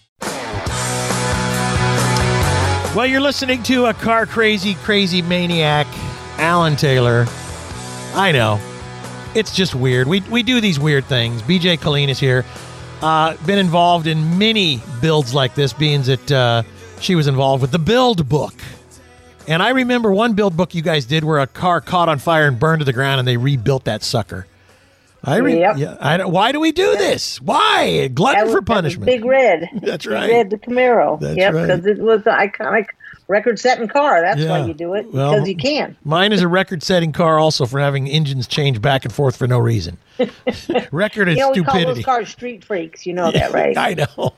Well, you're listening to a car crazy, crazy maniac, Alan Taylor. I know. It's just weird. We, we do these weird things. BJ Killeen is here. Uh, been involved in many builds like this, being that uh, she was involved with the build book. And I remember one build book you guys did where a car caught on fire and burned to the ground and they rebuilt that sucker. I re- Yep. yeah, I why do we do this? Why? Glutton was- for punishment. Big Red. That's Big right. Red, the Camaro. That's yep, right. because it was an iconic record-setting car. That's why you do it Well, because you can. Mine is a record-setting car, also for having engines change back and forth for no reason. Record is You know, we call those cars street freaks. You know that, right? I know.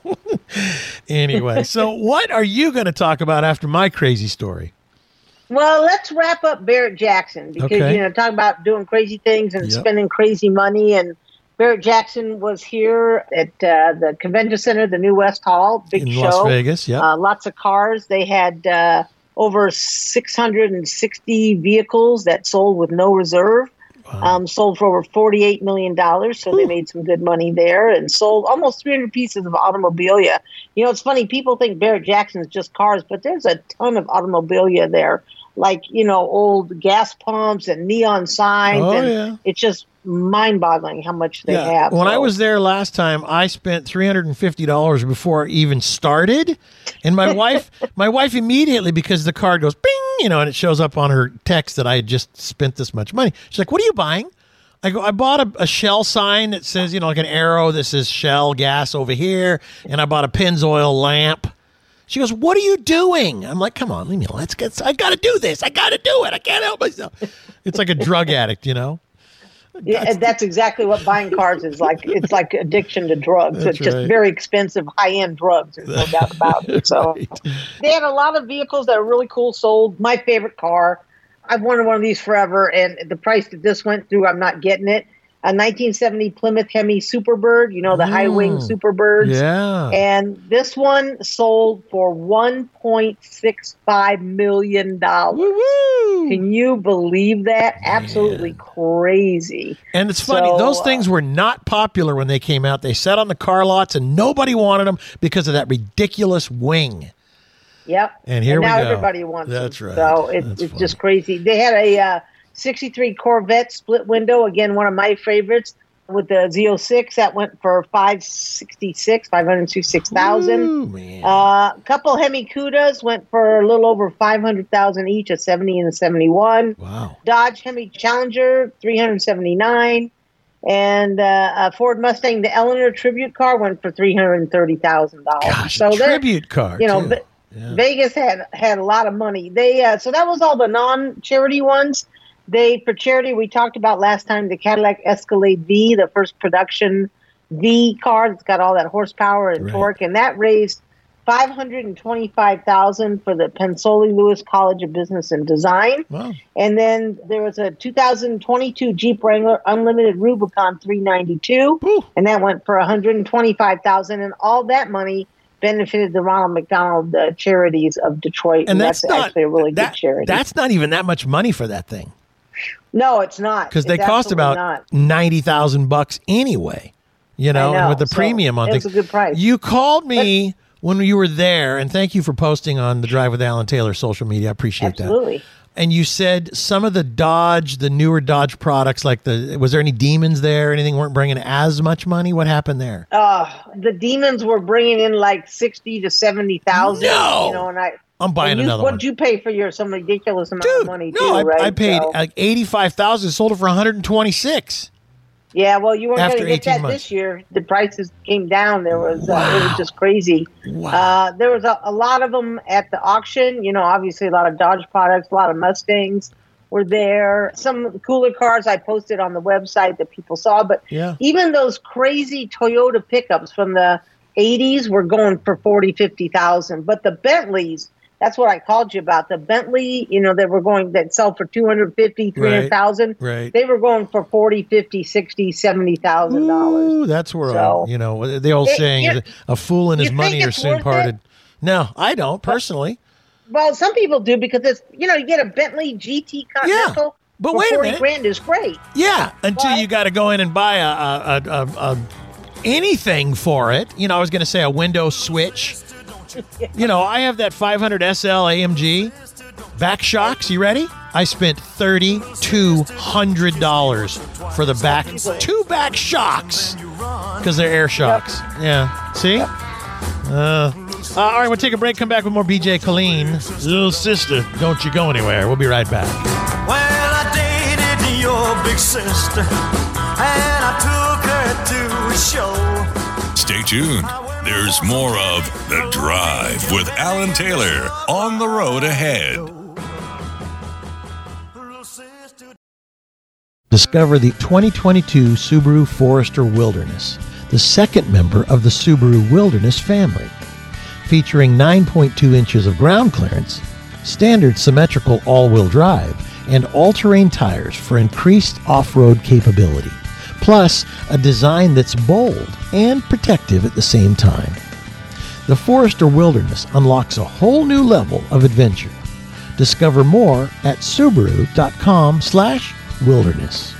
anyway, so what are you going to talk about after my crazy story? Well, let's wrap up Barrett Jackson because Okay. you know talk about doing crazy things and Yep. spending crazy money. And Barrett Jackson was here at uh, the convention center, the New West Hall, big In show. Las Vegas, yep. Uh, lots of cars. They had uh, over 660 vehicles that sold with no reserve. Um, sold for over $48 million, so they made some good money there and sold almost 300 pieces of automobilia. You know, it's funny, people think Barrett Jackson is just cars, but there's a ton of automobilia there, like, you know, old gas pumps and neon signs. Oh, and yeah. It's just mind boggling how much they have. When I was there last time, I spent three hundred and fifty dollars before I even started, and my wife, my wife immediately because the card goes bing, you know, and it shows up on her text that I had just spent this much money. She's like, "What are you buying?" I go, "I bought a, a Shell sign that says, you know, like an arrow that says Shell gas over here, and I bought a Pennzoil lamp." She goes, "What are you doing?" I'm like, "Come on, leave me alone. Let's get. I got to do this. I got to do it. I can't help myself." It's like a drug addict, you know. Yeah, that's exactly what buying cars is like. It's like addiction to drugs. That's it's just right. very expensive, high end drugs. There's no doubt about it. So they had a lot of vehicles that are really cool sold. My favorite car, I've wanted one of these forever, and the price that this went through, I'm not getting it. A 1970 Plymouth Hemi Superbird, you know the high wing Mm. Superbirds. Yeah. And this one sold for 1.65 million dollars. Woo-woo. Can you believe that? Absolutely crazy. And it's funny, So, those uh, things were not popular when they came out. They sat on the car lots and nobody wanted them because of that ridiculous wing. Yep. And here we now go. everybody wants That's them. right. So it, That's it's funny. just crazy. They had a uh, 63 Corvette split window. Again, one of my favorites with the Z06 that went for 566, 566,000. Ooh, man. Uh, a couple Hemi Cudas went for a little over 500,000 each, a 70 and a 71. wow. Dodge Hemi Challenger, 379. And uh, a Ford Mustang, the Eleanor tribute car, went for $330,000. So a tribute car. you know, Yeah. Vegas had had a lot of money. They uh, so that was all the non-charity ones. They for charity we talked about last time the Cadillac Escalade V, the first production V car that's got all that horsepower and Right. torque, and that raised five hundred and twenty-five thousand for the Pensole Lewis College of Business and Design. Wow. And then there was a 2022 Jeep Wrangler Unlimited Rubicon 392, Ooh. and that went for 125,000. And all that money benefited the Ronald McDonald uh, Charities of Detroit, And that's, not actually a really that, good charity. That's not even that much money for that thing no, it's not because they It's cost about not. ninety thousand bucks anyway. You know, know. with the So, premium on things. a good price. You called me when you were there, and thank you for posting on the Drive with Alan Taylor social media. I appreciate that. Absolutely. And you said some of the Dodge, the newer Dodge products, like the was there any demons there? Anything weren't bringing as much money? What happened there? Uh, the demons were bringing in like sixty to seventy thousand. No! you know, and I. I'm buying you, another what'd one. you pay for your some ridiculous amount Dude, of money no, too, I, right? I paid So- like eighty five thousand. Sold it for one hundred and twenty six. Yeah, well, you weren't going to get that months. this year. The prices came down. There was uh, it was just crazy. Wow. Uh, there was a, a lot of them at the auction. You know, obviously a lot of Dodge products, a lot of Mustangs were there. Some cooler cars I posted on the website that people saw, but Yeah. even those crazy Toyota pickups from the 80s were going for 40, 50,000. But the Bentleys, that's what I called you about. The Bentley, you know, they were going that sell for 250, 300,000. Right. They were going for 40, 50, 60, 70,000 dollars. Ooh, that's where So- I, you know the old It- saying: is "A fool and his money are soon parted." it? No, I don't personally. Well, some people do because it's you know you get a Bentley GT Continental. but for wait a minute. grand is great. Yeah, until What? you got to go in and buy a, a, a, a, a anything for it. You know, I was going to say a window switch. You know, I have that 500 SL AMG back shocks. You ready? I spent thirty two hundred dollars for the back two back shocks because they're air shocks. Yeah. See. Uh, uh, all right, we'll take a break. Come back with more BJ Killeen. Little sister, don't you go anywhere. We'll be right back. Well, I dated your big sister, and I took her to a show. Stay tuned. There's more of The Drive with Alan Taylor on the road ahead. Discover the 2022 Subaru Forester Wilderness, the second member of the Subaru Wilderness family. Featuring 9.2 inches of ground clearance, standard symmetrical all wheel drive, and all terrain tires for increased off road capability. Plus, a design that's bold and protective at the same time. The Forester Wilderness unlocks a whole new level of adventure. Discover more at Subaru.com slash wilderness.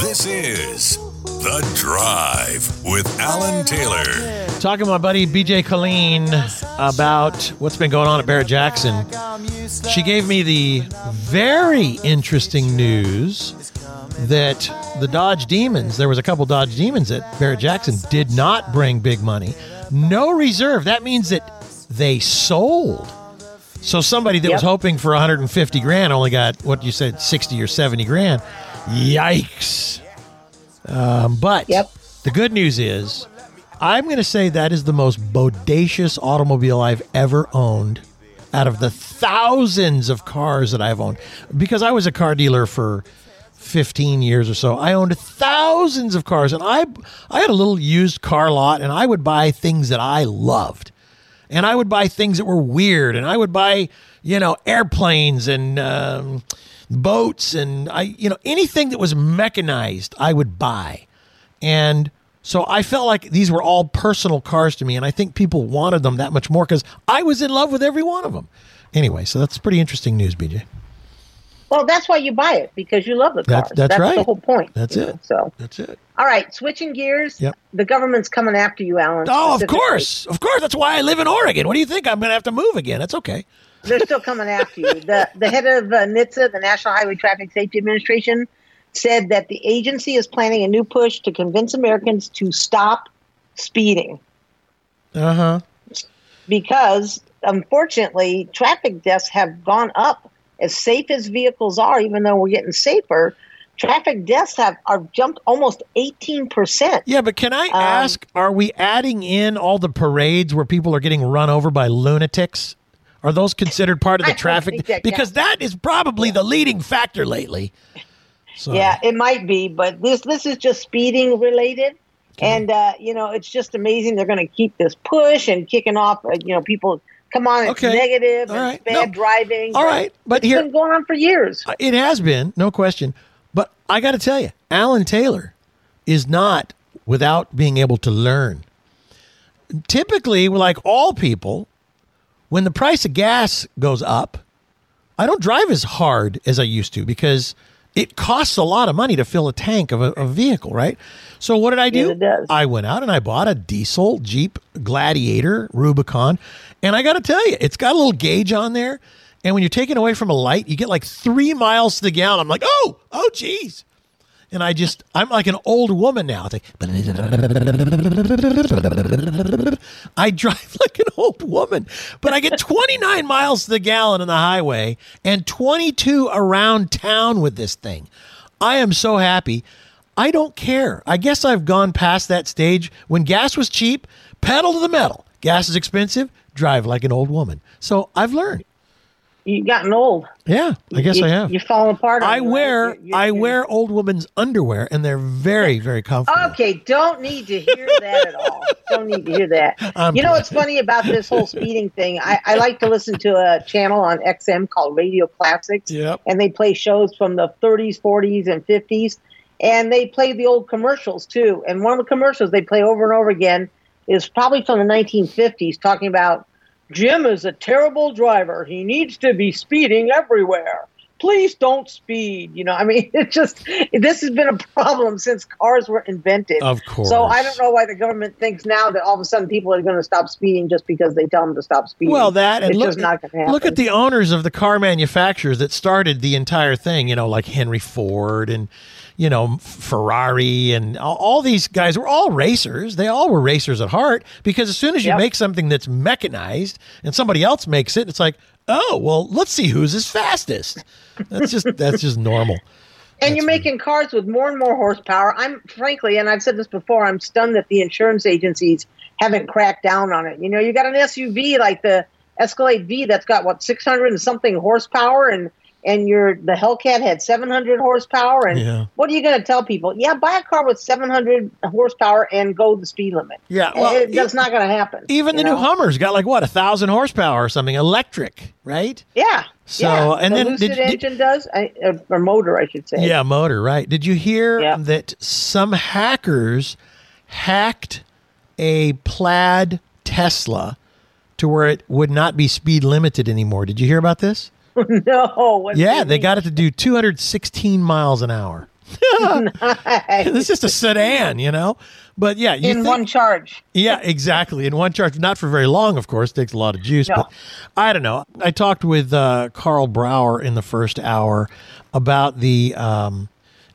This is The Drive with Alan Taylor. Talking to my buddy BJ Killeen about what's been going on at Barrett Jackson. She gave me the very interesting news that the Dodge Demons, there was a couple Dodge Demons at Barrett Jackson, did not bring big money. No reserve. That means that they sold. So somebody that was hoping for 150 grand only got what you said 60 or 70 grand. Yikes. Um, but Yep. The good news is I'm going to say that is the most bodacious automobile I've ever owned out of the thousands of cars that I've owned. Because I was a car dealer for 15 years or so. I owned thousands of cars and I I had a little used car lot and I would buy things that I loved. And I would buy things that were weird and I would buy, you know, airplanes and um, boats and I you know anything that was mechanized I would buy. And so I felt like these were all personal cars to me, and I think people wanted them that much more because I was in love with every one of them. Anyway, so that's pretty interesting news, BJ. Well, that's why you buy it because you love the That's- cars. that's the whole point. That's it. know, So, That's it. all right, switching gears. Yep. The government's coming after you, Alan. Oh, of course, of course. That's why I live in Oregon. What do you think? I'm going to have to move again. That's okay. They're still coming after you. The the head of uh, NHTSA, the National Highway Traffic Safety Administration, said that the agency is planning a new push to convince Americans to stop speeding Uh huh. because, unfortunately, traffic deaths have gone up. As safe as vehicles are, even though we're getting safer, traffic deaths have are jumped almost eighteen percent. Yeah, but can I Um, ask? Are we adding in all the parades where people are getting run over by lunatics? Are those considered part of the traffic? that Because that is probably the leading factor lately. So, Yeah, it might be, but this this is just speeding related, and uh, you know it's just amazing. They're going to keep this push and kicking off. Uh, you know, people come on, it's Okay. negative All and right. bad No. driving. All right, but it's here- been going on for years. It has been, no question. But I got to tell you, Alan Taylor is not without being able to learn. Typically, like all people, when the price of gas goes up, I don't drive as hard as I used to because it costs a lot of money to fill a tank of a, a vehicle, right? So what did I do? Yes. I went out and I bought a diesel Jeep Gladiator Rubicon, and I got to tell you, it's got a little gauge on there. And when you're taken away from a light, you get like three miles to the gallon. I'm like, oh, oh, geez. And I just, I'm like an old woman now. It's like, I drive like an old woman, but I get 29 miles to the gallon on the highway and 22 around town with this thing. I am so happy. I don't care. I guess I've gone past that stage when gas was cheap, pedal to the metal. Gas is expensive, drive like an old woman. So I've learned. You've gotten old. Yeah, I guess You- I have. You're falling apart. I wear You're- you're- I wear old woman's underwear and they're very very comfortable. Okay, don't need to hear that at all. Don't need to hear that. I'm you know what's funny about this whole speeding thing? I, I like to listen to a channel on XM called Radio Classics. Yep. And they play shows from the 30s, 40s, and 50s. And they play the old commercials too. And one of the commercials they play over and over again is probably from the 1950s, talking about Jim is a terrible driver. He needs to be speeding everywhere. Please don't speed. You know, I mean, it's just this has been a problem since cars were invented. Of course. So I don't know why the government thinks now that all of a sudden people are going to stop speeding just because they tell them to stop speeding. Well, that and it's look, not going to happen. look at the owners of the car manufacturers that started the entire thing. You know, like Henry Ford and you know Ferrari and all, all these guys were all racers. They all were racers at heart because as soon as you Yep. make something that's mechanized and somebody else makes it, it's like, oh well, let's see who's as fastest. That's just that's just normal. And you're making cars with more and more horsepower. I'm frankly, and I've said this before, I'm stunned that the insurance agencies haven't cracked down on it. You know, you got an SUV like the Escalade V that's got what 600 and something horsepower, and and your the Hellcat had 700 horsepower. And Yeah. what are you going to tell people? Yeah, buy a car with 700 horsepower and go the speed limit. Yeah, well, It- that's not going to happen. Even the new know? Hummer's got like what a thousand horsepower or something, electric, right? Yeah. So, yeah. and the then Lucid did- did- engine does, I, or motor, I should say. Yeah, motor, right. Did you hear Yeah. that some hackers hacked a plaid Tesla to where it would not be speed limited anymore? Did you hear about this? no. what Yeah, they mean? got it to do 216 miles an hour. nice. It's just a sedan, you know? But yeah, in think- one charge. Yeah, exactly. In one charge, not for very long, of course. Takes a lot of juice, No. but I don't know. I talked with uh, Karl Brauer in the first hour about the um,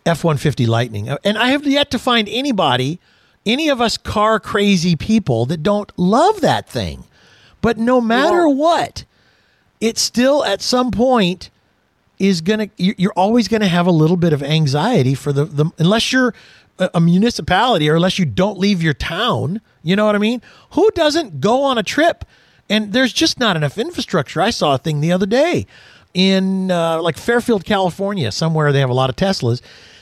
F one fifty Lightning, Uh, and I have yet to find anybody, any of us car crazy people that don't love that thing. But no matter what, it still at some point is gonna you- you're always gonna have a little bit of anxiety for the, the unless you're a, a municipality or unless you don't leave your town you know what i mean? Who doesn't go on a trip? And there's just not enough infrastructure. I saw a thing the other day in uh, like fairfield california somewhere they have a lot of teslas.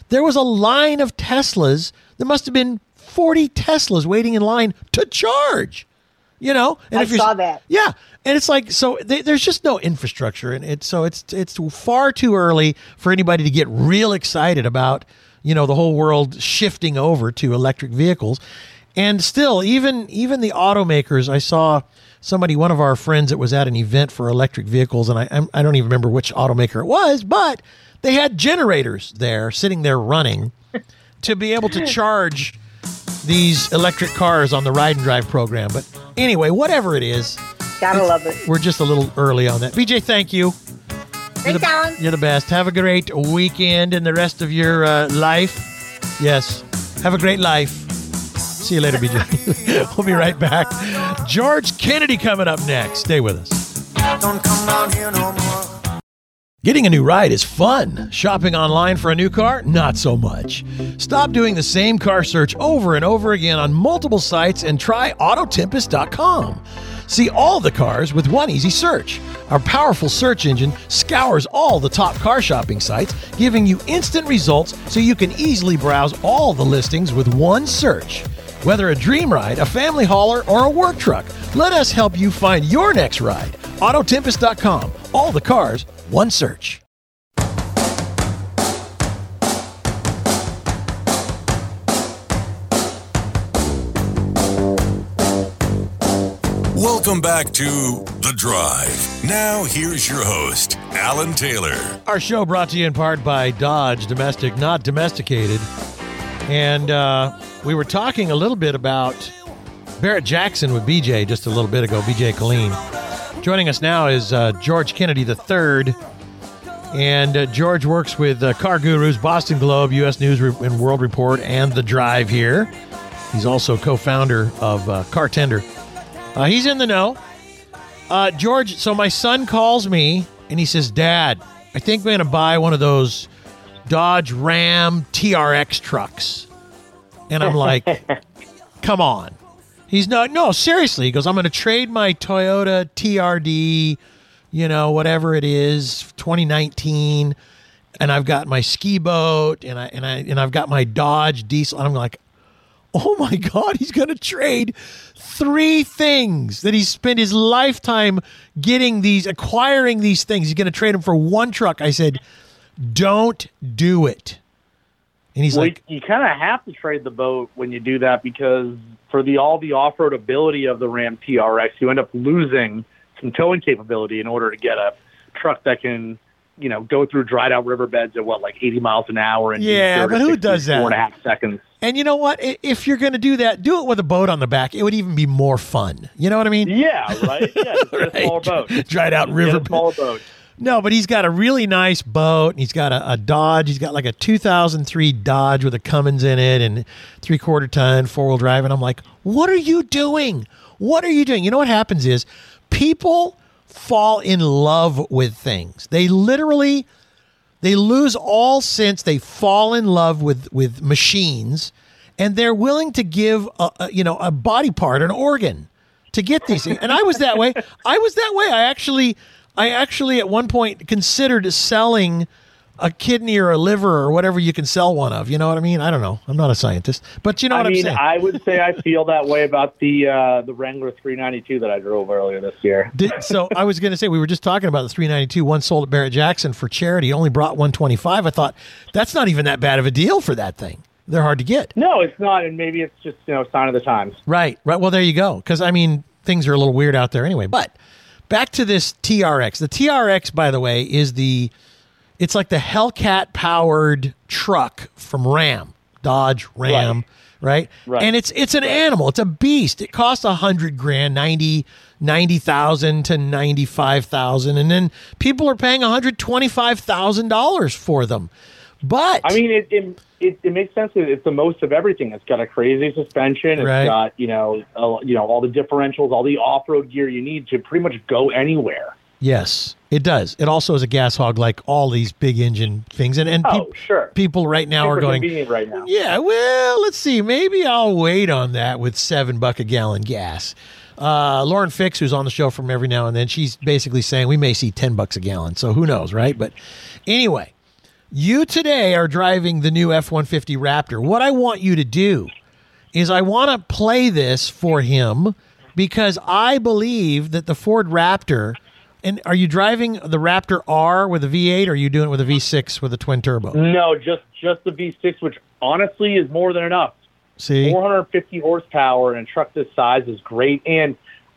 There was a line of teslas there must have been 40 teslas waiting in line to charge you know and I you're- saw that. yeah, and it's like so they, there's just no infrastructure, and it's so it's it's far too early for anybody to get real excited about you know the whole world shifting over to electric vehicles, and still even even the automakers. I saw somebody, one of our friends, that was at an event for electric vehicles, and I I don't even remember which automaker it was, but they had generators there sitting there running to be able to charge these electric cars on the ride and drive program. But anyway, whatever it is, Gotta love it. we're just a little early on that. BJ, thank you. Thanks, Alan. You're the best. Have a great weekend and the rest of your uh, life. Yes. Have a great life. See you later, BJ. we'll be right back. George Kennedy coming up next. Stay with us. Getting a new ride is fun. Shopping online for a new car? Not so much. Stop doing the same car search over and over again on multiple sites and try Autotempest.com. See all the cars with one easy search. Our powerful search engine scours all the top car shopping sites, giving you instant results so you can easily browse all the listings with one search. Whether a dream ride, a family hauler, or a work truck, let us help you find your next ride. Autotempest.com. All the cars, one search. Welcome back to The Drive. Now, here's your host, Alan Taylor. Our show brought to you in part by Dodge Domestic, not domesticated. And uh, we were talking a little bit about Barrett Jackson with BJ just a little bit ago, BJ Killeen. Joining us now is uh, George Kennedy III. And uh, George works with uh, Car Gurus, Boston Globe, U.S. News Re- and World Report, and The Drive here. He's also co founder of uh, Car Tender. Uh, he's in the know. Uh, George, so my son calls me and he says, Dad, I think we're going to buy one of those Dodge Ram TRX trucks. And I'm like, come on. He's not, no, seriously. He goes, I'm going to trade my Toyota TRD, you know, whatever it is, 2019. And I've got my ski boat and I, and I, and I've got my Dodge diesel. And I'm like, oh my God, he's going to trade three things that he spent his lifetime getting these, acquiring these things. He's going to trade them for one truck. I said, don't do it. And he's well, like, you kind of have to trade the boat when you do that because for the all the off road ability of the Ram TRX, you end up losing some towing capability in order to get a truck that can, you know, go through dried out riverbeds at what like 80 miles an hour and Yeah, but who does that? Four and a half seconds. and you know what? If you're going to do that, do it with a boat on the back. It would even be more fun. You know what I mean? Yeah, right. Yeah, Right. smaller boat. Dried out riverbed river. a boat. No, but he's got a really nice boat. And he's got a, a Dodge. He's got like a 2003 Dodge with a Cummins in it and three quarter ton four wheel drive. And I'm like, what are you doing? What are you doing? You know what happens is people fall in love with things. They literally they lose all sense. They fall in love with with machines, and they're willing to give a, a you know a body part, an organ, to get these. And I was that way. I was that way. I actually I actually at one point considered selling a kidney or a liver or whatever you can sell one of. You know what I mean? I don't know. I'm not a scientist, but you know I what mean, I'm saying. I would say I feel that way about the uh, the Wrangler 392 that I drove earlier this year. Did, so I was going to say we were just talking about the 392. One sold at Barrett Jackson for charity. Only brought 125. I thought that's not even that bad of a deal for that thing. They're hard to get. No, it's not, and maybe it's just you know sign of the times. Right. Right. Well, there you go. Because I mean, things are a little weird out there anyway. But back to this TRX. The TRX, by the way, is the it's like the Hellcat powered truck from Ram, Dodge Ram, right? Right. And it's it's an animal. It's a beast. It costs a hundred grand, ninety ninety thousand to ninety five thousand, and then people are paying one hundred twenty five thousand dollars for them. But I mean, it it, it it makes sense. It's the most of everything. It's got a crazy suspension. It's Right. got you know uh, you know all the differentials, all the off road gear you need to pretty much go anywhere. Yes, it does. It also is a gas hog like all these big engine things. And and Oh, peop- sure. people right now Super are going, right now. yeah, well, let's see. Maybe I'll wait on that with seven buck a gallon gas. Uh, Lauren Fix, who's on the show from every now and then, she's basically saying we may see 10 bucks a gallon. So who knows, right? But anyway, you today are driving the new F 150 Raptor. What I want you to do is I want to play this for him because I believe that the Ford Raptor. And are you driving the Raptor R with a V8 or are you doing it with a V6 with a twin turbo? No, just just the V6, which honestly is more than enough. See? 450 horsepower and a truck this size is great. And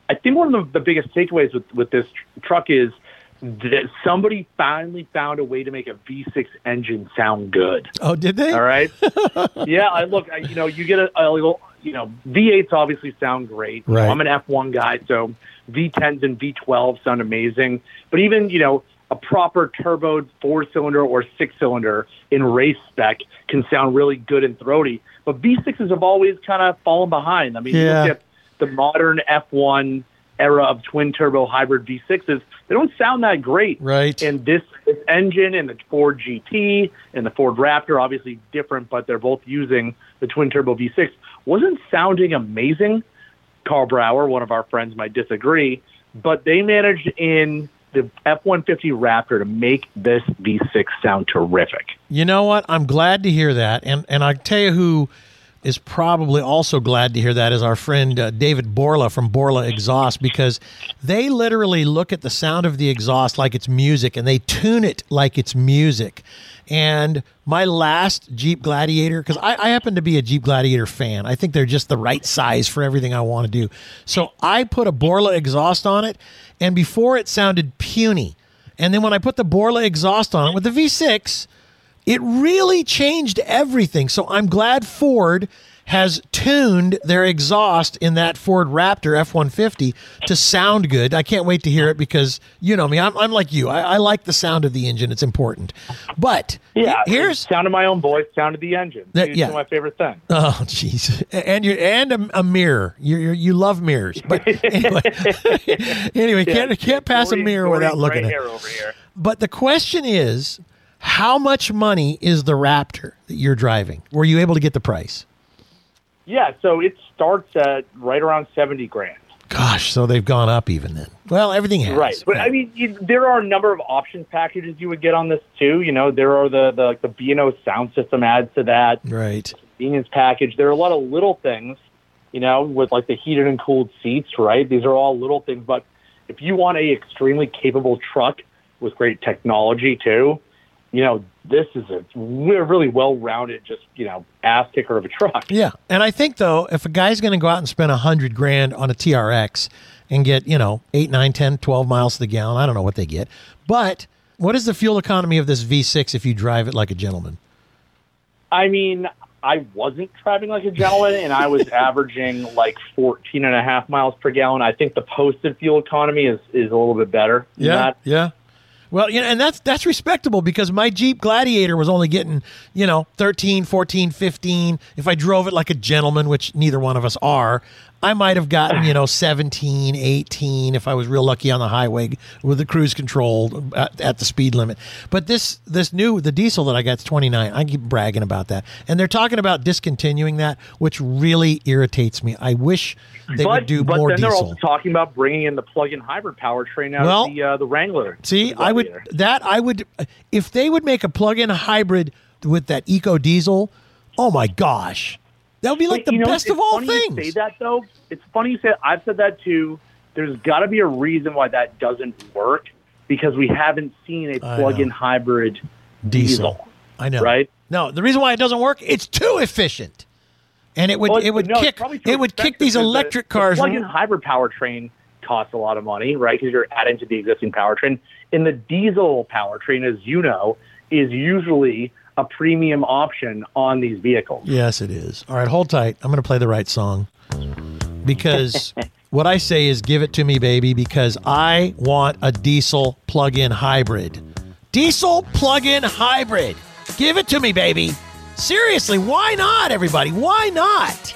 I think one of the, the biggest takeaways with, with this tr- truck is that somebody finally found a way to make a V6 engine sound good. Oh, did they? All right. yeah, I look. I, you know, you get a, a little. You know, V8s obviously sound great. You know, Right. I'm an F1 guy, so V10s and V12s sound amazing. But even you know, a proper turbo four cylinder or six cylinder in race spec can sound really good and throaty. But V6s have always kind of fallen behind. I mean, you Yeah. look at the modern F1 era of twin turbo hybrid V6s, they don't sound that great. Right. And this, this engine and the Ford GT and the Ford Raptor, obviously different, but they're both using the twin turbo V6, wasn't sounding amazing. Karl Brauer, one of our friends, might disagree, but they managed in the F 150 Raptor to make this V6 sound terrific. You know what? I'm glad to hear that, and and I tell you who is probably also glad to hear that is our friend uh, David Borla from Borla Exhaust because they literally look at the sound of the exhaust like it's music and they tune it like it's music. And my last Jeep Gladiator, because I, I happen to be a Jeep Gladiator fan, I think they're just the right size for everything I want to do. So I put a Borla exhaust on it, and before it sounded puny. And then when I put the Borla exhaust on it with the V6, it really changed everything. So I'm glad Ford has tuned their exhaust in that Ford Raptor F 150 to sound good. I can't wait to hear it because you know me, I'm, I'm like you. I, I like the sound of the engine, it's important. But Yeah, here's. sound of my own voice, sound of the engine. That- yeah. my favorite thing. Oh, jeez, and you and a, a mirror. You you you love mirrors, but anyway, anyway, can't can't pass a mirror without looking at. it. hair over here. But the question is, how much money is the Raptor that you're driving? Were you able to get the price? Yeah, so it starts at right around 70 grand. Gosh, so they've gone up even then. Well, everything has. Right, but I mean, you, there are a number of options packages you would get on this too. You know, there are the the like the B and O sound system adds to that Right. convenience package. There are a lot of little things, you know, with like the heated and cooled seats. Right, these are all little things. But if you want a extremely capable truck with great technology too, you know, this is a we're really well rounded, just you know, ass kicker of a truck. Yeah, and I think though, if a guy's going to go out and spend a hundred grand on a TRX and get you know eight, nine, 10, 12 miles to the gallon, I don't know what they get, but what is the fuel economy of this V6 if you drive it like a gentleman? I mean, I wasn't driving like a gentleman, and I was averaging like 14 and a half miles per gallon. I think the posted fuel economy is, is a little bit better. than that. yeah. Well, you know, and that's that's respectable because my Jeep Gladiator was only getting, you know, 13, 14, 15. If I drove it like a gentleman, which neither one of us are, I might have gotten, you know, 17, 18 if I was real lucky on the highway with the cruise control at, at the speed limit. But this this new the diesel that I got is 29. I keep bragging about that. And they're talking about discontinuing that, which really irritates me. I wish they but, would do but more then they're also talking about bringing in the plug-in hybrid powertrain out Well, of the uh, the Wrangler. See, the I would that I would if they would make a plug-in hybrid with that eco diesel. Oh my gosh, that would be like But, the know, best of all funny you things. say that though. It's funny you say. I've said that too. There's got to be a reason why that doesn't work because we haven't seen a plug-in hybrid Diesel. diesel. I know, Right? No, the reason why it doesn't work, it's too efficient, and it would Well, it would no, kick it would kick these the- electric the cars. plug-in hybrid powertrain costs a lot of money, right? Because you're adding to the existing powertrain. And the diesel powertrain, as you know, is usually a premium option on these vehicles. Yes, it is. All right, hold tight. I'm going to play the right song because what I say is give it to me, baby, because I want a diesel plug-in hybrid. Diesel plug-in hybrid. Give it to me, baby. Seriously, why not, everybody? Why not?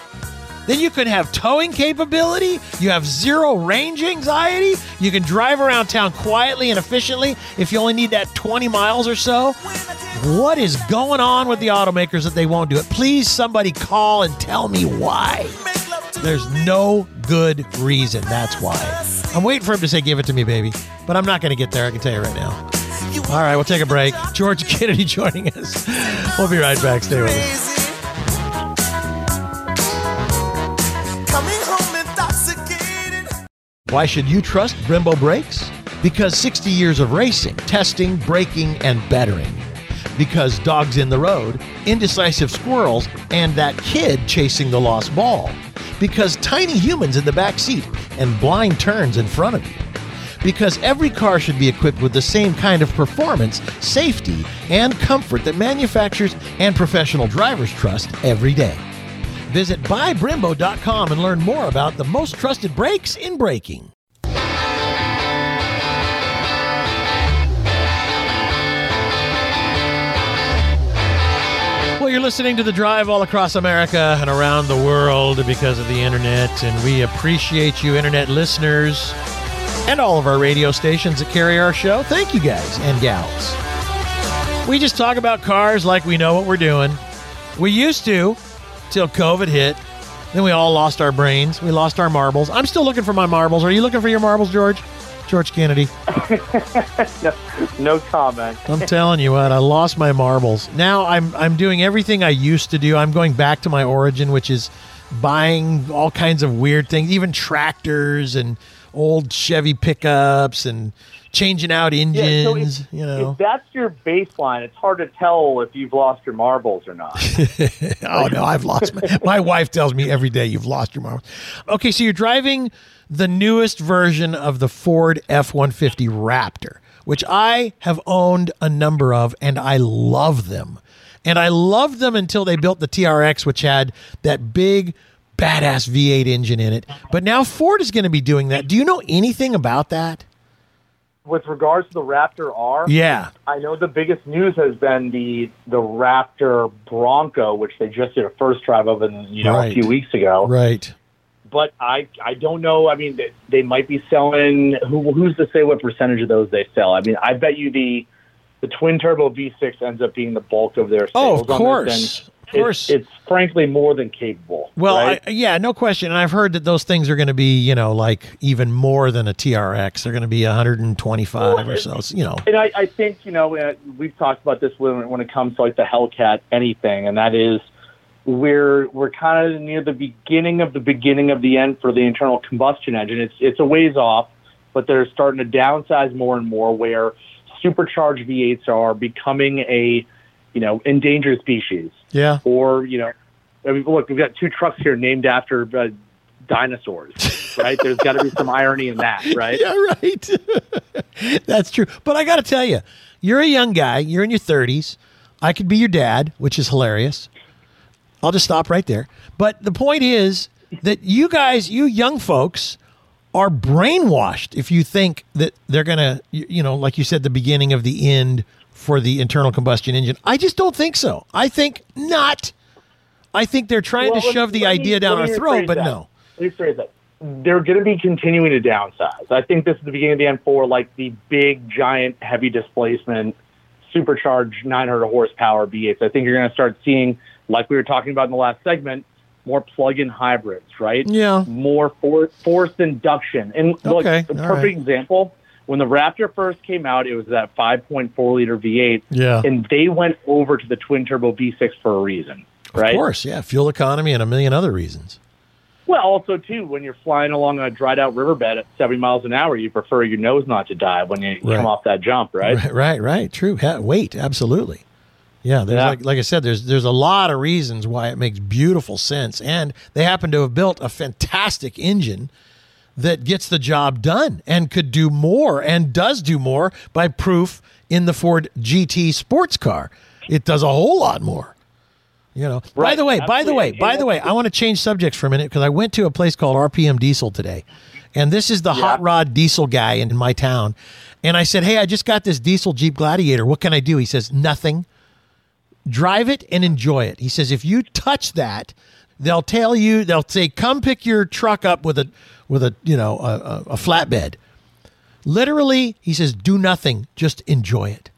Then you can have towing capability. You have zero range anxiety. You can drive around town quietly and efficiently if you only need that 20 miles or so. What is going on with the automakers that they won't do it? Please, somebody call and tell me why. There's no good reason. That's why. I'm waiting for him to say, give it to me, baby. But I'm not going to get there. I can tell you right now. All right, we'll take a break. George Kennedy joining us. We'll be right back. Stay with us. Why should you trust Brembo brakes? Because 60 years of racing, testing, braking, and bettering. Because dogs in the road, indecisive squirrels, and that kid chasing the lost ball. Because tiny humans in the back seat and blind turns in front of you. Because every car should be equipped with the same kind of performance, safety, and comfort that manufacturers and professional drivers trust every day. Visit buybrembo.com and learn more about the most trusted brakes in braking. Well, you're listening to The Drive all across America and around the world because of the internet, and we appreciate you, internet listeners, and all of our radio stations that carry our show. Thank you, guys and gals. We just talk about cars like we know what we're doing. We used to till COVID hit. Then we all lost our brains. We lost our marbles. I'm still looking for my marbles. Are you looking for your marbles, George? George Kennedy. no, no comment. I'm telling you what, I lost my marbles. Now I'm I'm doing everything I used to do. I'm going back to my origin, which is buying all kinds of weird things, even tractors and old Chevy pickups and changing out Yeah, so engines. if, you know. if that's your baseline, it's hard to tell if you've lost your marbles or not. oh no, I've lost my. My wife tells me every day you've lost your marbles. Okay, so you're driving the newest version of the Ford F150 Raptor, which I have owned a number of, and I love them. And I loved them until they built the TRX, which had that big, badass V8 engine in it. But now Ford is going to be doing that. Do you know anything about that? With regards to the Raptor R, Yeah. I know the biggest news has been the the Raptor Bronco, which they just did a first drive of, in, you know, Right. a few weeks ago. Right. But I I don't know. I mean, they, they might be selling. Who who's to say what percentage of those they sell? I mean, I bet you the the twin turbo V6 ends up being the bulk of their Oh, sales. of on this, course. Of course. It's, it's frankly more than capable. Well, right? I, yeah, no question. And I've heard that those things are going to be, you know, like even more than a TRX. They're going to be 125 or so. So, You know, And I, I think you know uh, we've talked about this when when it comes to like the Hellcat anything, and that is we're we're kind of near the beginning of the beginning of the end for the internal combustion engine. It's it's a ways off, but they're starting to downsize more and more where supercharged V8s are becoming a you know endangered species. Yeah. Or you know, I mean, look, we've got two trucks here named after uh, dinosaurs, right? There's got to be some irony in that, right? Yeah, right. That's true. But I got to tell you, you're a young guy. You're in your 30s. I could be your dad, which is hilarious. I'll just stop right there. But the point is that you guys, you young folks, are brainwashed if you think that they're going to, you know, like you said, the beginning of the end for the internal combustion engine. I just don't think so. I think not. I think they're trying Well, to shove the me- idea down our throat, but that. no. let me phrase that. They're going to be continuing to downsize. I think this is the beginning of the end for like the big, giant, heavy displacement, supercharged 900 horsepower V8s. I think you're going to start seeing, like we were talking about in the last segment, more plug-in hybrids, right? Yeah. More for, forced induction. And look, Okay, a all perfect right. example. When the Raptor first came out, it was that 5.4 liter V8, Yeah. and they went over to the twin turbo V6 for a reason, right? Of course, yeah. Fuel economy and a million other reasons. Well, also too, when you're flying along a dried out riverbed at 70 miles an hour, you prefer your nose not to dive when you Right. come off that jump, right? Right, right, right. True. Wait, absolutely. Yeah, there's Yeah. like like I said, there's there's a lot of reasons why it makes beautiful sense, and they happen to have built a fantastic engine that gets the job done and could do more and does do more by proof in the Ford GT sports car. It does a whole lot more. You know. by the way, by the way, by the way, I want to change subjects for a minute because I went to a place called RPM Diesel today, and this is the hot rod diesel guy in my town. And I said, "Hey, I just got this diesel Jeep Gladiator. What can I do?" He says, "Nothing. Drive it and enjoy it." He says, "If you touch that, they'll tell you. They'll say, come pick your truck up with a with a you know a, a, a flatbed." Literally, he says, "Do nothing. Just enjoy it."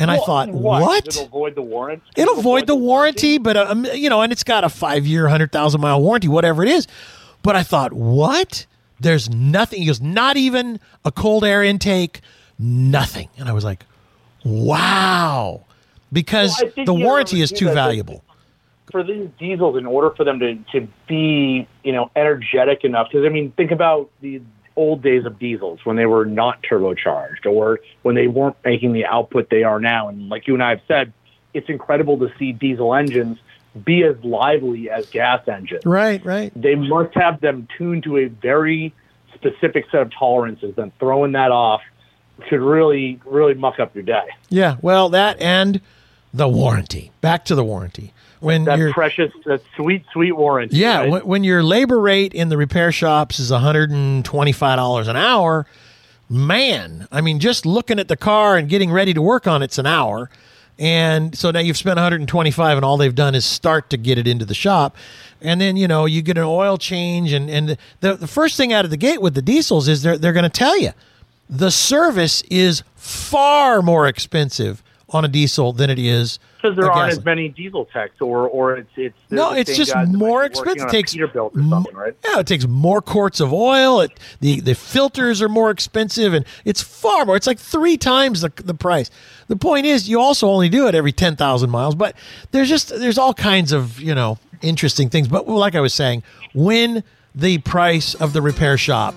And I thought, why? what? It'll avoid the warrant. It'll avoid the warranty, but uh, um, you know, and it's got a five year, hundred thousand mile warranty, whatever it is. But I thought, what? There's nothing. He goes, not even a cold air intake, nothing. And I was like, wow, because Well, the warranty is too, valuable. For these diesels, in order for them to, to be, you know, energetic enough, because I mean, think about the old days of diesels when they were not turbocharged or when they weren't making the output they are now. And like you and I have said, it's incredible to see diesel engines be as lively as gas engines. Right, right. They must have them tuned to a very specific set of tolerances, and throwing that off could really, really muck up your day. Yeah. Well, that and the warranty. Back to the warranty. When That you're precious, that sweet, sweet warranty. Yeah, right? when, when your labor rate in the repair shops is $125 an hour, man, I mean, just looking at the car and getting ready to work on it's an hour. And so now you've spent 125 and all they've done is start to get it into the shop. And then, you know, you get an oil change and, and the, the first thing out of the gate with the diesels is they're, they're going to tell you the service is far more expensive on a diesel than it is because there a aren't gasoline. as many diesel techs, or or it's it's No, it's just guys that might more expensive. It takes Peterbilt or something, right? Yeah, it takes more quarts of oil. It, the the filters are more expensive, and it's far more. It's like three times the the price. The point is, you also only do it every ten thousand miles. But there's just there's all kinds of you know interesting things. But like I was saying, when the price of the repair shop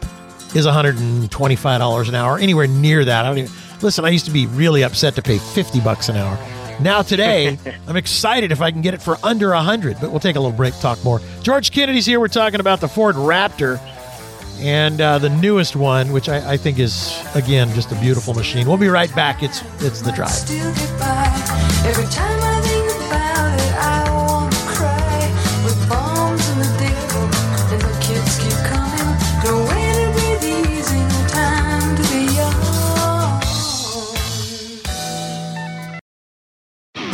is one hundred and twenty five dollars an hour, anywhere near that, I don't even listen. I used to be really upset to pay fifty bucks an hour. Now today, I'm excited if I can get it for under a hundred. But we'll take a little break, talk more. George Kennedy's here. We're talking about the Ford Raptor and uh, the newest one, which I, I think is again just a beautiful machine. We'll be right back. It's it's the drive.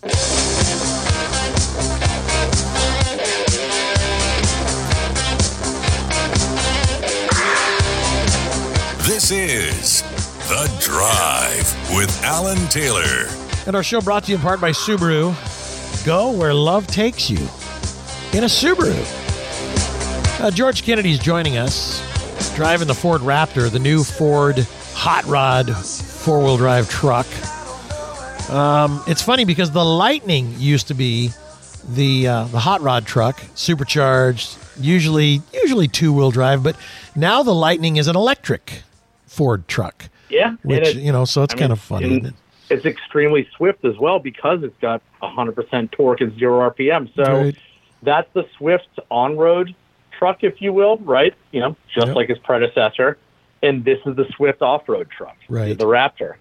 This is The Drive with Alan Taylor. And our show brought to you in part by Subaru. Go where love takes you in a Subaru. Uh, George Kennedy's joining us, driving the Ford Raptor, the new Ford hot rod four wheel drive truck. Um, it's funny because the Lightning used to be the uh, the hot rod truck, supercharged, usually usually two wheel drive, but now the Lightning is an electric Ford truck. Yeah, which you know, so it's I mean, kind of funny. it? It's extremely swift as well because it's got 100% torque and zero RPM. So Right. that's the Swift on-road truck, if you will, right? You know, just Yep. like its predecessor. And this is the Swift off-road truck, Right. The Raptor.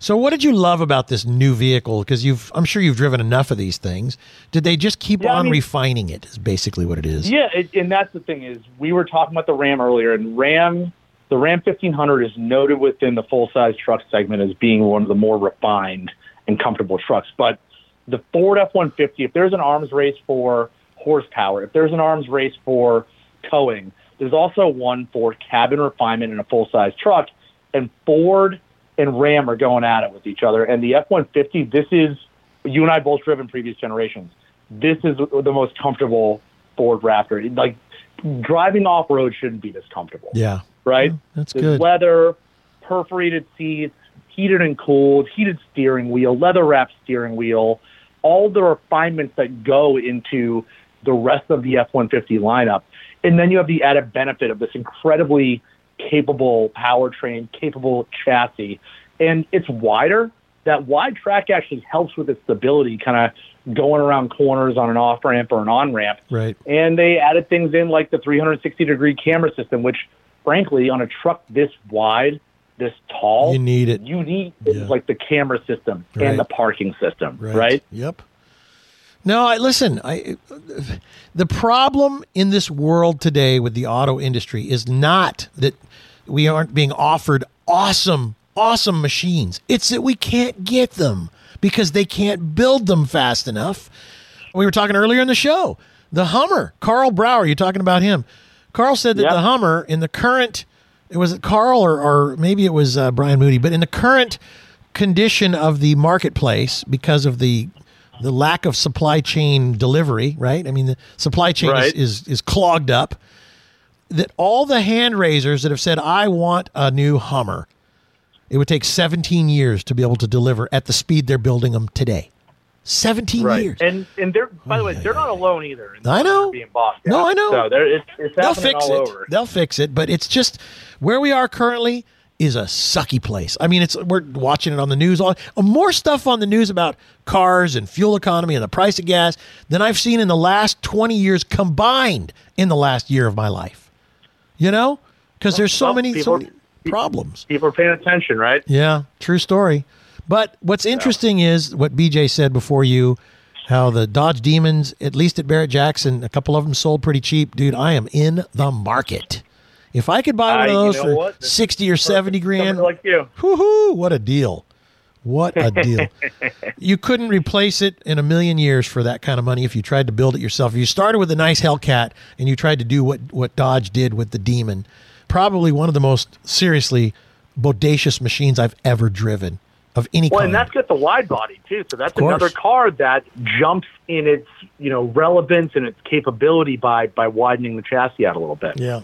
So, what did you love about this new vehicle? Because you've, I'm sure you've driven enough of these things. Did they just keep Yeah, I on mean- refining it? Is basically what it is. Yeah, it, and that's the thing is we were talking about the Ram earlier, and Ram, the Ram 1500 is noted within the full size truck segment as being one of the more refined and comfortable trucks. But the Ford F 150, if there's an arms race for horsepower, if there's an arms race for towing, there's also one for cabin refinement in a full size truck. And Ford and Ram are going at it with each other. And the F 150, this is, you and I both driven previous generations. This is the most comfortable Ford Raptor. Like, driving off road shouldn't be this comfortable Yeah, right? that's There's good. leather, perforated seats, heated and cooled, heated steering wheel, leather wrapped steering wheel, all the refinements that go into the rest of the F 150 lineup. And then you have the added benefit of this incredibly capable powertrain, capable chassis. And it's wider. That wide track actually helps with its stability, kind of going around corners on an off ramp or an on ramp Right. and they added things in like the 360 degree camera system, which frankly, on a truck this wide, this tall, You need it. You need Yeah. like the camera system Right. and the parking system, right? right? Yep. No, I listen. I the problem in this world today with the auto industry is not that we aren't being offered awesome, awesome machines. It's that we can't get them because they can't build them fast enough. We were talking earlier in the show. The Hummer, Karl Brauer, you're talking about him. Karl said that Yep. the Hummer in the current it was it Karl or, or maybe it was uh, Brian Moody, but in the current condition of the marketplace because of the the lack of supply chain delivery, right? I mean, the supply chain Right. is, is is clogged up. That all the hand raisers that have said, "I want a new Hummer," it would take 17 years to be able to deliver at the speed they're building them today. 17 years. And and they're by the way, they're not alone either. I know. being bossed. No. I know. So they're, it's, it's They'll fix it. over. They'll fix it, but it's just where we are currently is a sucky place. I mean, it's we're watching it on the news. All more stuff on the news about cars and fuel economy and the price of gas than I've seen in the last 20 years combined in the last year of my life. You know, because there's so Well, many so many problems. People are paying attention, right? Yeah, true story. But what's interesting is what BJ said before you, how the Dodge Demons, at least at Barrett Jackson, a couple of them sold pretty cheap. Dude, I am in the market. If I could buy one of you those know for what? sixty or seventy grand, like you. whoo what a deal! What a deal! you couldn't replace it in a million years for that kind of money if you tried to build it yourself. If you started with a nice Hellcat and you tried to do what what Dodge did with the Demon, probably one of the most seriously bodacious machines I've ever driven of any kind. Well, kind. and that's got the wide body too. So that's another car that jumps in its you know relevance and its capability by by widening the chassis out a little bit. Yeah.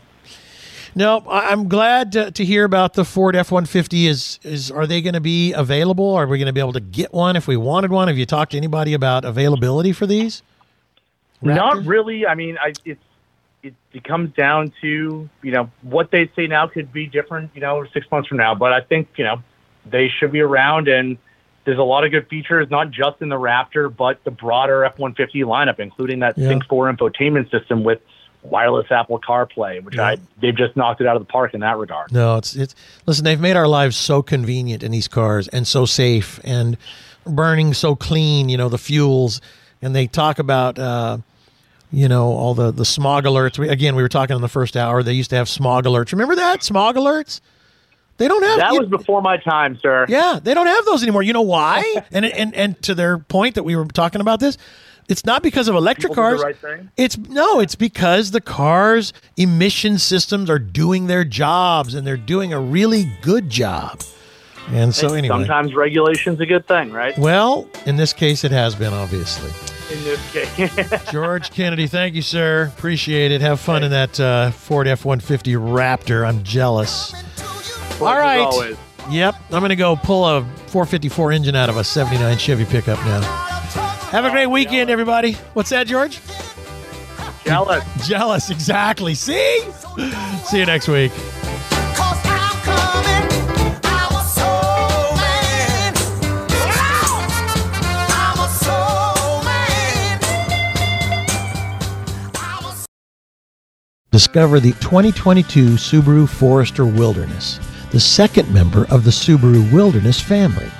No, I'm glad to, to hear about the Ford F-150. Is is are they going to be available? Are we going to be able to get one if we wanted one? Have you talked to anybody about availability for these? Not really. I mean, I, it's it, it comes down to you know what they say now could be different you know six months from now. But I think you know they should be around, and there's a lot of good features, not just in the Raptor, but the broader F-150 lineup, including that Yeah. Sync 4 infotainment system with wireless Apple CarPlay, which I they've just knocked it out of the park in that regard. No, it's it's listen, they've made our lives so convenient in these cars and so safe and burning so clean, you know, the fuels and they talk about uh you know, all the the smog alerts. We, again, we were talking in the first hour. They used to have smog alerts. Remember that? Smog alerts? They don't have That you- was before my time, sir. Yeah, they don't have those anymore. You know why? and and and to their point that we were talking about this, it's not because of electric People cars. the right thing? It's no, it's because the cars' emission systems are doing their jobs and they're doing a really good job. And so anyway, Sometimes regulation's a good thing, right? well, in this case, it has been obviously. In this case. George Kennedy, thank you, sir. Appreciate it. Have fun in that uh, Ford F one fifty Raptor. I'm jealous. All right. Yep. I'm going to go pull a 454 engine out of a 79 Chevy pickup now. Have a great weekend, everybody. What's that, George? Jealous. Jealous, exactly. See? See you next week. Discover the 2022 Subaru Forester Wilderness, the second member of the Subaru Wilderness family.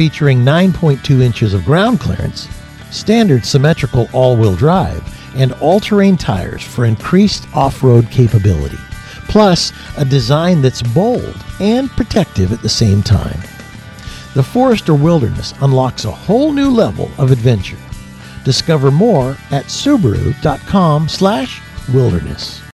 Featuring 9.2 inches of ground clearance, standard symmetrical all wheel drive, and all terrain tires for increased off road capability. Plus, a design that's bold and protective at the same time. The Forester Wilderness unlocks a whole new level of adventure. Discover more at subaru.com/wilderness.